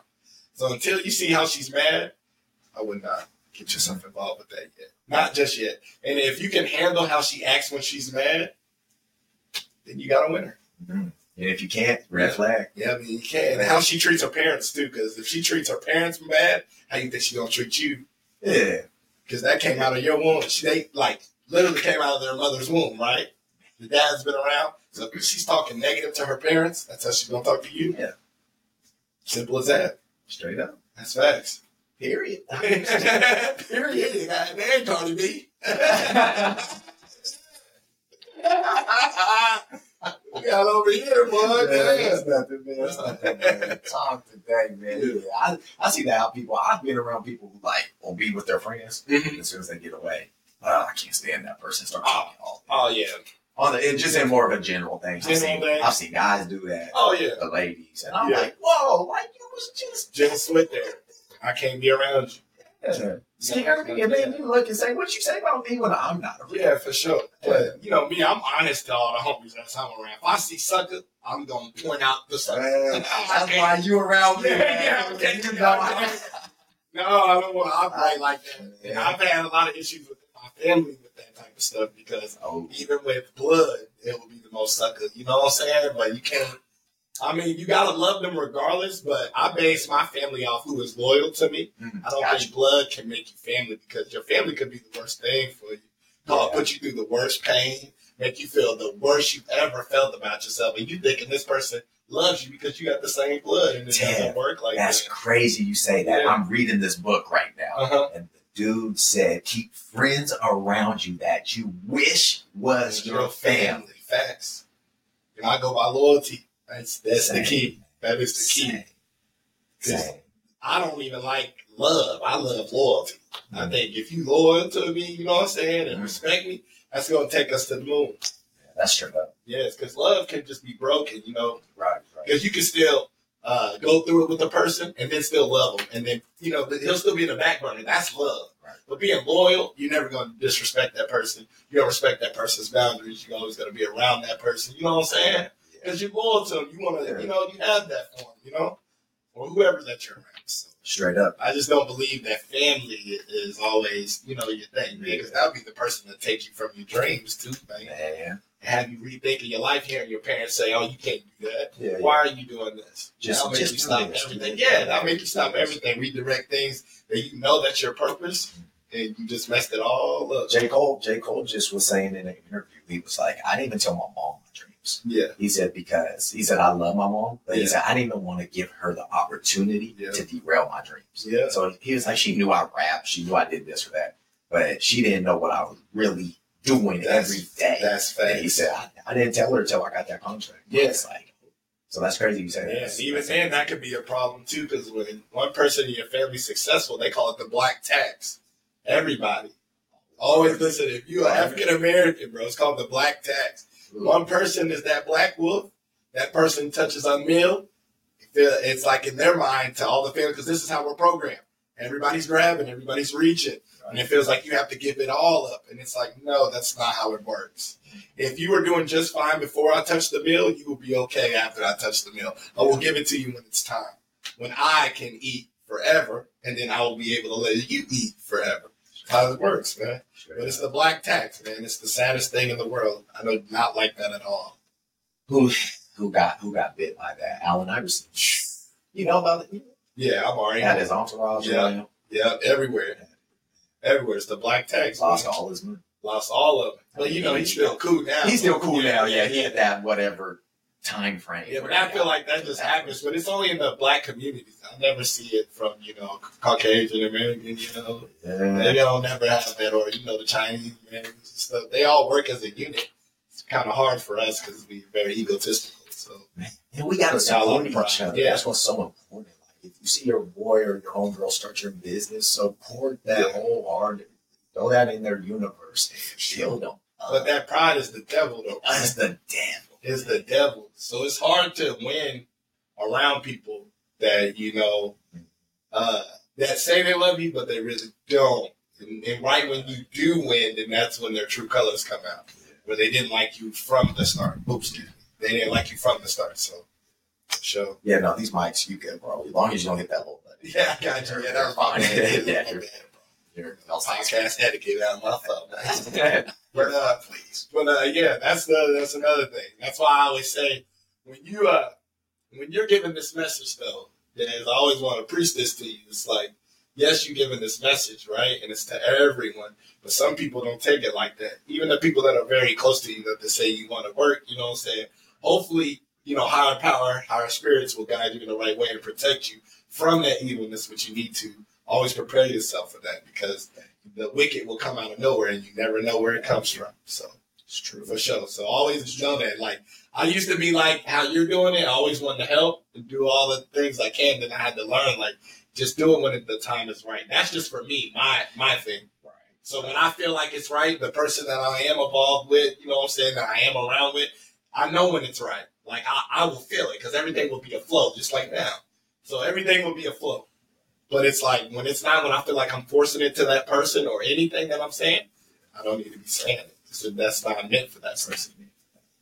So until you see how she's mad, I would not get yourself involved with that yet. Not just yet. And if you can handle how she acts when she's mad, then you got a winner. Mhm. And if you can't, red Yeah. flag. Yeah, I mean, you can. And how she treats her parents, too, because if she treats her parents bad, how you think she going to treat you? Yeah. Because that came out of your womb. She, they, like, literally came out of their mother's womb, right? The dad's been around. So if she's talking negative to her parents, that's how she's going to talk to you. Yeah. Simple as that. Straight up. That's facts. Period. Period. God, They ain't Cardi B. we got over here, boy. that's nothing, man. That's nothing, man. Talk today, man. Yeah. I, I see that how people, I've been around people who like will be with their friends Mhm. as soon as they get away. Uh, I can't stand that person. Start talking all day. Oh, yeah. On the, it just in more of a general thing. I've General seen, thing. I've seen guys do that. Oh, yeah. The ladies, and I'm Yeah. like, whoa, like you was just Jen Sweat there. I can't be around you. yeah. scared me, and then you look and say, "What you say about me when I'm not around?" Yeah, for sure. But you know me, I'm honest to all the homies that's I'm around. If I see sucker, I'm gonna point out the sucker. Man, that's why you around me. Yeah, yeah, okay, You you know, know, I- No, I don't want to operate like that. And I've had a lot of issues with my family with that type of stuff because Oh, even with blood, it will be the most sucker. You know what I'm saying? But you can't. I mean, you gotta love them regardless. But I base my family off who is loyal to me. mm, I don't gotcha. think blood can make you family because your family could be the worst thing for you. Call Yeah. put you through the worst pain, make you feel the worst you've ever felt about yourself, and you thinking this person loves you because you got the same blood, and it Damn, doesn't work like That's that. crazy. You say that. Yeah. I'm reading this book right now, Uh-huh. and the dude said, "Keep friends around you that you wish was your family." Facts. And I go by loyalty. That's that's the Same. key. That is the key. Same. I don't even like love. I love loyalty. I Mhm. think if you loyal to me, you know what I'm saying, and Mhm. respect me, that's gonna take us to the moon. That's true. though. Yes, because love can just be broken, you know. Right. Right. Because you can still uh, go through it with the person and then still love them. And then, you know, he'll still be in the back burner. That's love. Right. But being loyal, you're never going to disrespect that person. You're going to respect that person's boundaries. You're always going to be around that person. You know what I'm saying? Yeah. Because you're loyal to them. You want to, Yeah. you know, you have that for them, you know? Or whoever that you're around. So Straight up. I just don't believe that family is always, you know, your thing, man. Because that'll be the person that takes you from your dreams, too, man. Have you rethinking your life hearing your parents say, oh, you can't do that. Yeah. Why are you doing this? Just- that'll make you stop this. everything. Yeah, that'll make you stop everything. Redirect things that you know that's your purpose, and you just messed it all up. J. Cole, J. Cole just was saying in an interview, he was like, I didn't even tell my mom my dreams. Yeah, He said, because he said, I love my mom, but he said, I didn't even want to give her the opportunity Yeah. to derail my dreams. yeah, So he was like, she knew I rap, she knew I did this or that, but she didn't know what I was really doing That's- every day. that's and he said, I, I didn't tell her until I got that contract. Yeah. Like, so that's crazy you say Yeah, that. and even then, that could be a problem too, because when one person in your family successful, they call it the black tax. Everybody. Always listen, if you're African American, bro, it's called the black tax. One person is that black wolf. That person touches a meal. It's like in their mind to all the family, because this is how we're programmed. Everybody's grabbing, everybody's reaching, and it feels like you have to give it all up. And it's like, no, that's not how it works. If you were doing just fine before I touch the meal, you will be okay after I touch the meal. I will give it to you when it's time. When I can eat forever, and then I will be able to let you eat forever. How it works, man. But it's the black tax, man. It's the saddest thing in the world. I do not like that at all. who who got who got bit by that? Allen Iverson. You know about it? Yeah, I'm already. Had his entourage Yeah. around Yeah, everywhere. Everywhere. It's the black tax. lost man. all his money. Lost all of it. But you know, he's still cool now. He's still cool now. Yeah, he had that whatever time frame. Yeah, but I feel like that just happens, but it's only in the black communities. I never see it from, you know, Caucasian American, you know. Yeah. They don't never have that, or, you know, the Chinese Americans and stuff. They all work as a unit. It's kind of hard for us because we're very egotistical. So, And we gotta It's all support on each other. Yeah. That's what's so important. Like if you see your boy or your homegirl start your business, support that Yeah. wholeheartedly. Throw that in their universe. Shield them. but that pride is the devil, though. That's the devil. Is the devil. So it's hard to win around people that you know uh, that say they love you, but they really don't. And, and right when you do win, then that's when their true colors come out. Where they didn't like you from the start. Oops. They didn't like you from the start. So, show. Yeah, no, these mics you good, bro. As long as you don't hit that little button. yeah, I got you. Yeah, my Fine. Yeah, My you're- bad, You're. Podcast etiquette out of my phone. But uh, please. But uh, yeah, that's the that's another thing. That's why I always say when you uh when you're giving this message though, then I always want to preach this to you. It's like yes, you're giving this message right, and it's to everyone. But some people don't take it like that. Even the people that are very close to you that they say you want to work, you know what I'm saying? Hopefully, you know, higher power, higher spirits will guide you in the right way and protect you from that evilness, but you need to always prepare yourself for that because the wicked will come out of nowhere and you never know where it comes from. So it's true. for sure. So always know that. Like I used to be like how you're doing it. I always wanted to help and do all the things I can. Then I had to learn like just do it when the time is right. That's just for me, my my thing. Right. So when I feel like it's right, the person that I am involved with, you know what I'm saying, that I am around with, I know when it's right. Like I, I will feel it because everything will be a flow, just like now. So everything will be a flow. But it's like when it's not when I feel like I'm forcing it to that person or anything that I'm saying, I don't need to be saying it. So that's not meant for that person.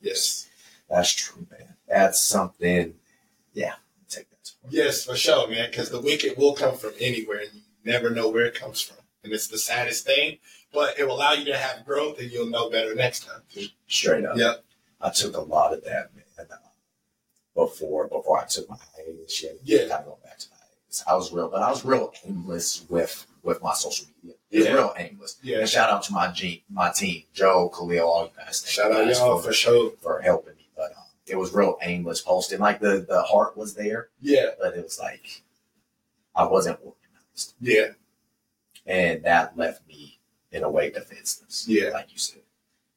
Yes. That's true, man. That's something. Yeah, take that. Yes, for sure, man. Because the wicked will come from anywhere, and you never know where it comes from. And it's the saddest thing, but it will allow you to have growth, and you'll know better next time. Straight up. Yep. I took a lot of that, man. uh, Before before I took my hiatus, shit. Yeah. Kind of going back to. I was real, but I was real aimless with with my social media. It was Yeah. real aimless. Yeah. And shout out to my G, my team, Joe, Khalil, all you guys. Thank Shout out y'all for, for sure. for helping me. But um, it was real aimless posting. Like the the heart was there, Yeah, but it was like I wasn't organized, yeah, and that left me in a way defenseless. Yeah. like you said.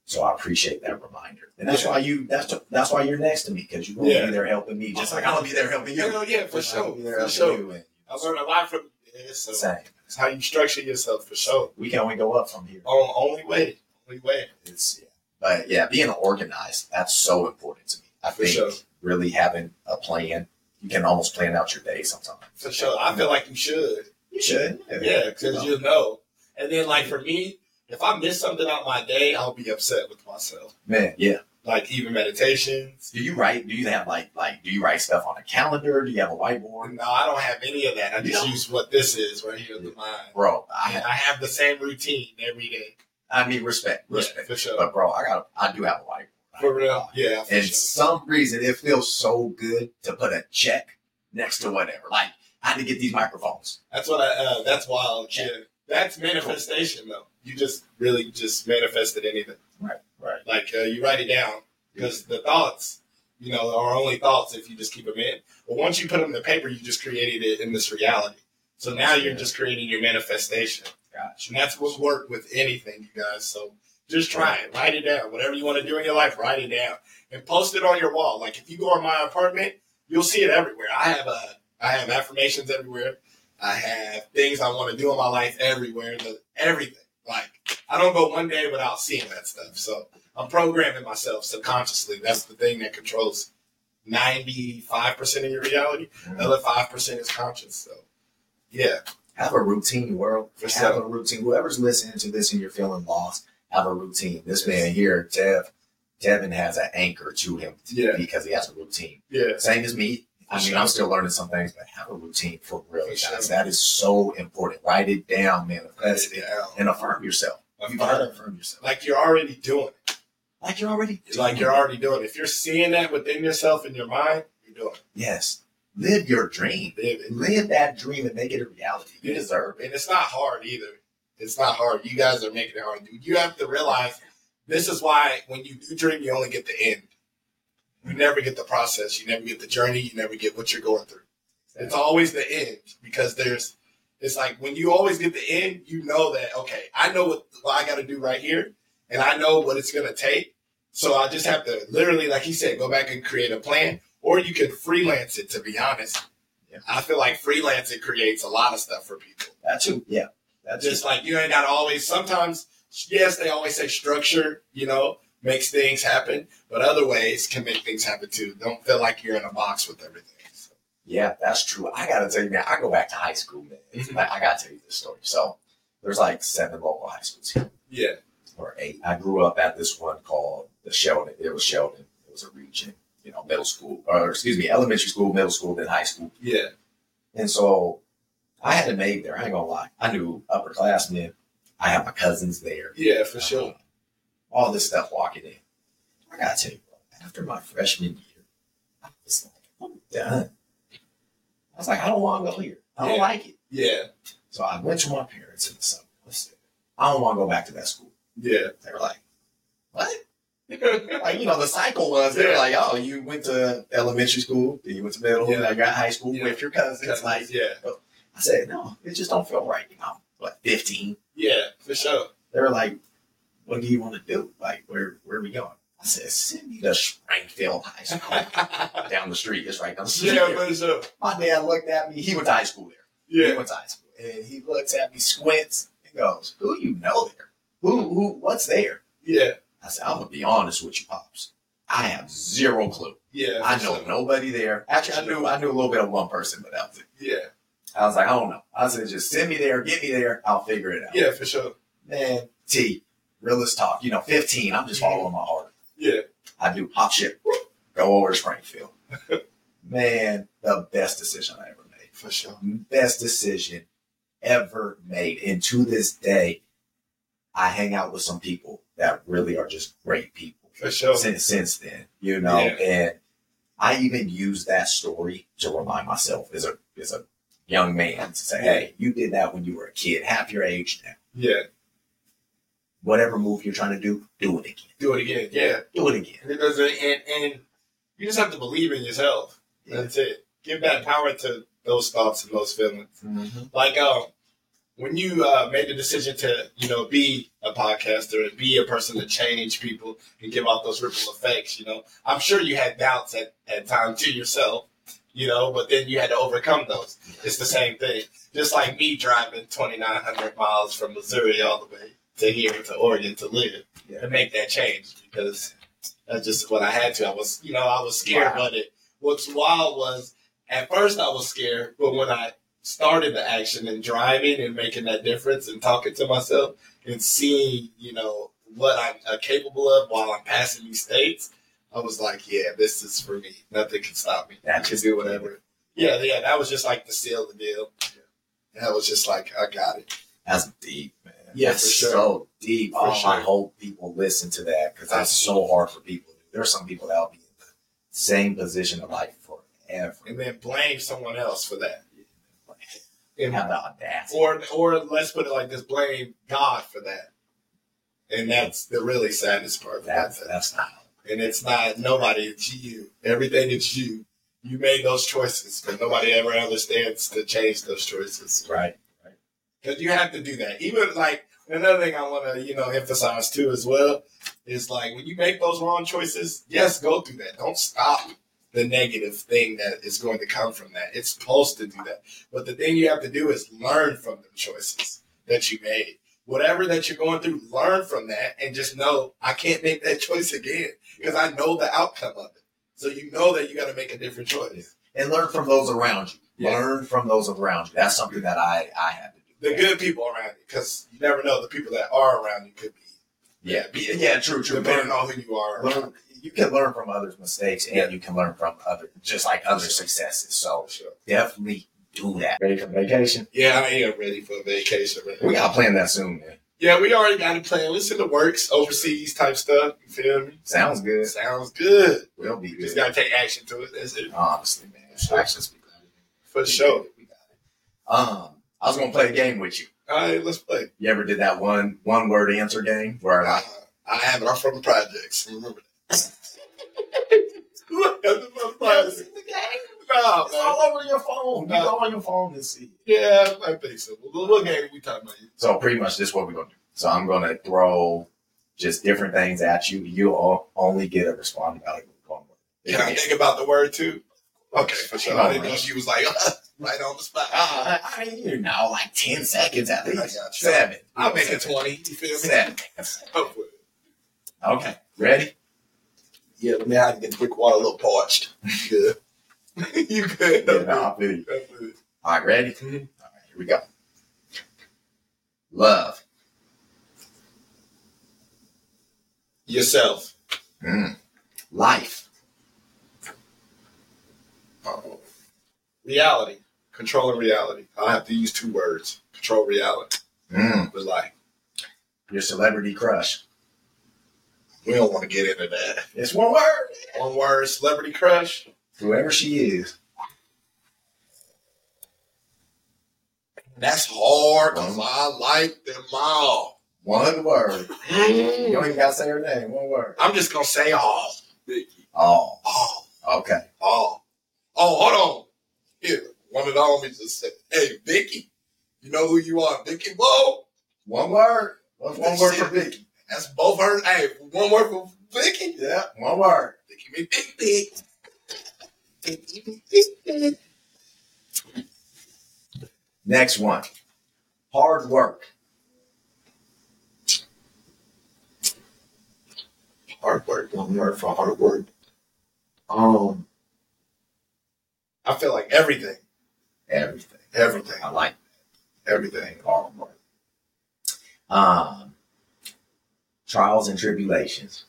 So I appreciate that reminder, and that's Yeah. why you that's that's why you're next to me because you're gonna Yeah. be there helping me, just like I'm gonna be there helping you. Hell yeah, for Just sure, for sure. you, I learned a lot from it. So uh, Same. it's how you structure yourself, for sure. We can only go up from here. On only way, only way. It's yeah. But yeah, being organized, that's so important to me. I For think sure. really having a plan, you can almost plan out your day sometimes. For sure. I feel like you should. You should. Yeah, because you know. And then, like, for me, if I miss something out my day, I'll be upset with myself. Man, yeah. Like, even meditations. Do you write? Do you have like like? Do you write stuff on a calendar? Do you have a whiteboard? No, I don't have any of that. I just use what this is right here in the mind. Bro, I I, have, I have the same routine every day. I mean respect, Yeah, respect. for sure. But bro, I got I do have a whiteboard. For real? Yeah, for And sure. some reason it feels so good to put a check next to whatever. Like I had to get these microphones. That's what I. Uh, that's wild. Yeah. That's manifestation, though. You just really just manifested anything. Right, right. Like uh, you write it down because the thoughts, you know, are only thoughts if you just keep them in. But once you put them to paper, you just created it in this reality. So now you're just creating your manifestation, Gotcha. and that's what's worked with anything, you guys. So just try it. Write it down. Whatever you want to do in your life, write it down and post it on your wall. Like if you go on my apartment, you'll see it everywhere. I have a, I have affirmations everywhere. I have things I want to do in my life everywhere. The, everything. Like I don't go one day without seeing that stuff. So I'm programming myself subconsciously. That's the thing that controls 95% of your reality. The other 5% is conscious. So yeah, Have a routine, world. For have sure. a routine. Whoever's listening to this and you're feeling lost, have a routine. This man here, Dev, Tevin has an anchor to him Yeah. because he has a routine. yeah, Same as me. I mean, I'm still learning some things, but have a routine for real, For guys. sure. That is so important. Write it down, manifest it, Yeah. and affirm yourself. You affirm yourself. Like you're already doing it. Like you're already doing Like you're already doing it. If you're seeing that within yourself in your mind, you're doing it. Yes. Live your dream. Live it. Live that dream and make it a reality. You deserve it. And it's not hard either. It's not hard. You guys are making it hard, dude. You have to realize this is why when you do dream, you only get the end. You never get the process. You never get the journey. You never get what you're going through. It's always the end because there's. It's like when you always get the end, you know that okay, I know what, what I got to do right here, and I know what it's gonna take. So I just have to literally, like he said, go back and create a plan, or you can freelance it. To be honest, Yeah. I feel like freelancing creates a lot of stuff for people. That too. Yeah. That's Just like you ain't got to always. Sometimes, yes, they always say structure, you know, makes things happen, but other ways can make things happen too. Don't feel like you're in a box with everything. So, Yeah, that's true. I gotta tell you, man, I go back to high school, man. Mhm. I gotta tell you this story. So there's like seven local high schools here, yeah, or eight. I grew up at this one called the Sheldon. It was Sheldon. It was a region, you know, middle school, or excuse me, elementary school, middle school, then high school. yeah, And so I had a maid there. I ain't gonna lie. I knew upperclassmen. I had my cousins there. yeah, for sure. All this stuff walking in. I gotta tell you, after my freshman year, I was like, I'm done. I was like, I don't want to go here. I don't Yeah. like it. Yeah, So I went to my parents in the summer. I said, I don't want to go back to that school. yeah, They were like, what? Like, you know, the cycle was they were like, oh, you went to elementary school, then you went to middle, Yeah. now you got high school Yeah. with your cousins. Like, yeah, I said, no, it just don't feel right. You know, what, 15? yeah, for sure. They were like, what do you want to do? Like, where, where are we going? I said, send me to Springfield High School. down the street. It's right down the street. yeah, for sure. My dad looked at me. He went to high school there. Yeah, He went to high school. And he looks at me, squints, and goes, Who do you know there? Who, who, what's there? yeah, I said, I'm going to be honest with you, Pops. I have zero clue. yeah. I know sure. nobody there. Actually, I knew I knew a little bit of one person, but that was it. Yeah, I was like, I don't know. I said, just send me there, get me there, I'll figure it out. yeah, for sure. Man, T, realist talk. You know, 15, I'm just following my heart. Yeah, I do pop shit, go over to Springfield. Man, the best decision I ever made. for sure. Best decision ever made. And to this day, I hang out with some people that really are just great people For sure. since since then, you know, Yeah. and I even use that story to remind myself as a as a young man to say, Hey, you did that when you were a kid, half your age now. Yeah, Whatever move you're trying to do, do it again. do it again. Yeah, Do it again. and, it doesn't, and and you just have to believe in yourself. That's it. Give that power to those thoughts and those feelings. like um when you uh, made the decision to you know be a podcaster and be a person to change people and give out those ripple effects you know i'm sure you had doubts at, at times to yourself you know but then you had to overcome those it's the same thing just like me driving 2900 miles from missouri all the way to here to oregon to live Yeah. to make that change because that's just what i had to i was you know i was scared Wow. but it what's wild was at first I was scared, but when I started the action and driving and making that difference and talking to myself and seeing, you know, what I'm uh, capable of while I'm passing these states, I was like, yeah, this is for me. Nothing can stop me. I can do whatever. Yeah, yeah, that was just like the seal of the deal. That was just like, I got it. That's deep, man. Yeah, that's for sure. so deep. For oh, sure. I hope people listen to that because that's so hard for people. There's some people that'll be in the same position of life forever. And then blame someone else for that. And Have the audacity. or or let's put it like this: blame God for that, and that's the really saddest part about That's that. that's not. And it's not nobody; it's you. Everything is you. You made those choices, but nobody ever understands to change those choices. Right. Because you have to do that. Even like another thing I want to you know emphasize too as well is like when you make those wrong choices, yes, go through that. Don't stop the negative thing that is going to come from that. It's supposed to do that. But the thing you have to do is learn from the choices that you made. Whatever that you're going through, learn from that and just know I can't make that choice again because I know the outcome of it. So you know that you got to make a different choice. And learn from those around you. Yeah. Learn from those around you. That's something that I I have. The good people around you because you never know the people that are around you could be. Yeah. Be, yeah. True. True. Depending Learn, on who you are. learn. You can learn from others' mistakes, and Yeah. you can learn from other, just like other successes. So sure. definitely do that. Ready for vacation? Yeah, I am ready for a vacation. Man. We gotta plan that soon, man. Yeah, we already got it planned. It's in the works, overseas type stuff. You feel me? Sounds good. Sounds good. We'll be You just good. gotta take action to it. That's it. Honestly, man. Sure. Actions speak louder than For sure. We got it. Um, I was gonna play a game with you. All right, let's play. You ever did that one one word answer game where Uh, I have it. I'm from the projects. Remember that. I'm from the projects. Nah, It's man. all over your phone. You go on your phone and see. Yeah, I think so. What, what game we talking about? So pretty much this is what we're gonna do. So I'm gonna throw just different things at you. You'll only get a response about it. with one word. Can I think about the word too? Okay, for sure. I didn't know you was like right on the spot. Uh, I mean, you know, like ten seconds at I least. Seven. I'll make it 20. You feel me? Seven. Okay. Ready? Yeah, let me have to get the quick water a little parched. You good? you good? Yeah, no, I feel you. All right, ready? Mhm. All right, here we go. Love. Yourself. Mm. Life. Uh-oh. Reality. Controlling reality. I have to use two words. Control reality. Mm. But like, Your celebrity crush. we don't want to get into that. It's one word. One word, celebrity crush. Whoever she is. That's hard because I like them all. One word. You don't even gotta say her name. One word. I'm just gonna say all. Vicky. Oh. All. Okay. All. Oh, hold on. Here, one of the homies just said, "Hey, Vicky, you know who you are, Vicky? Whoa, One word. One word for Vicky? that's both her. Hey, one word for Vicky. Yeah. One word. Vicky, me big, big. Vicky, me big, big. Next one. Hard work. Hard work. One word for hard work. Um, I feel like everything, Everything. everything, I like everything. hard work. Um, trials and tribulations.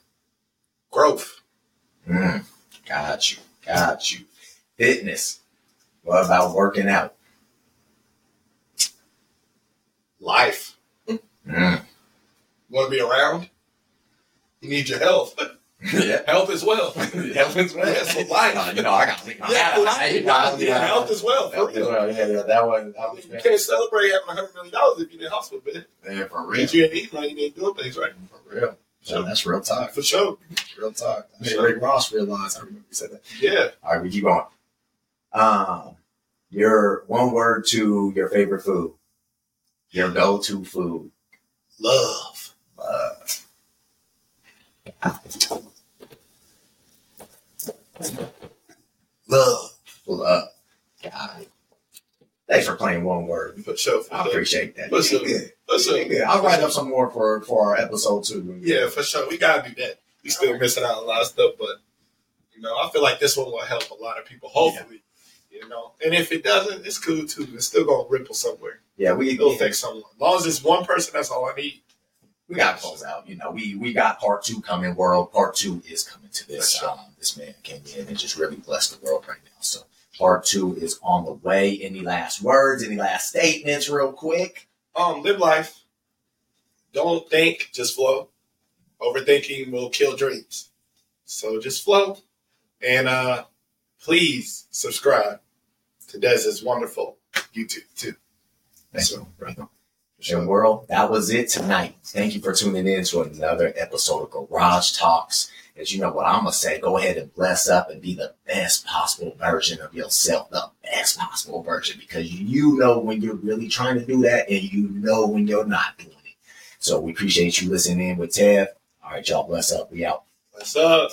Growth. Mm, got you. Got you. Fitness. What about working out? Life. Mm. You want to be around? You need your health. yeah. Health as well. Health as well. That's for life. Uh, you know, I got to think. Yeah, life, life, yeah, health as well. Health as well. Yeah, yeah. That one. That was You can't celebrate having hundred million dollars if you're in the hospital bed. yeah, for real. Because you ain't eating right, you ain't doing things right. For real. So that's real talk. For sure. Real talk. I made Sure. Rick Ross realize. I remember you said that. Yeah. All right, we keep going. Um, your one word to your favorite food. Your go-to food. Love. Love. Love. Love. God. Thanks for playing one word. For sure. For I sure. appreciate that. For sure. Yeah. For sure. Yeah, I'll write up some more for for our episode two. Yeah, for sure. We gotta do that. We still missing out on a lot of stuff, but you know, I feel like this one will help a lot of people. Hopefully, You know, and if it doesn't, it's cool too. It's still gonna ripple somewhere. Yeah, we It'll affect someone. As long as it's one person, that's all I need. We got to close out. You know, we we got part two coming. World part two is coming to this. Um, this man came in and just really blessed the world right now. So part two is on the way. Any last words? Any last statements, real quick? Um, live life. Don't think, just flow. Overthinking will kill dreams. So just flow. And uh please subscribe to Dez's wonderful YouTube too. Thank So, you, brother. And world, that was it tonight. Thank you for tuning in to another episode of Garage Talks. As you know what I'm gonna say, go ahead and bless up and be the best possible version of yourself, the best possible version, because you know when you're really trying to do that, and you know when you're not doing it. So we appreciate you listening in with Tev. All right, y'all, bless up. We out. What's up?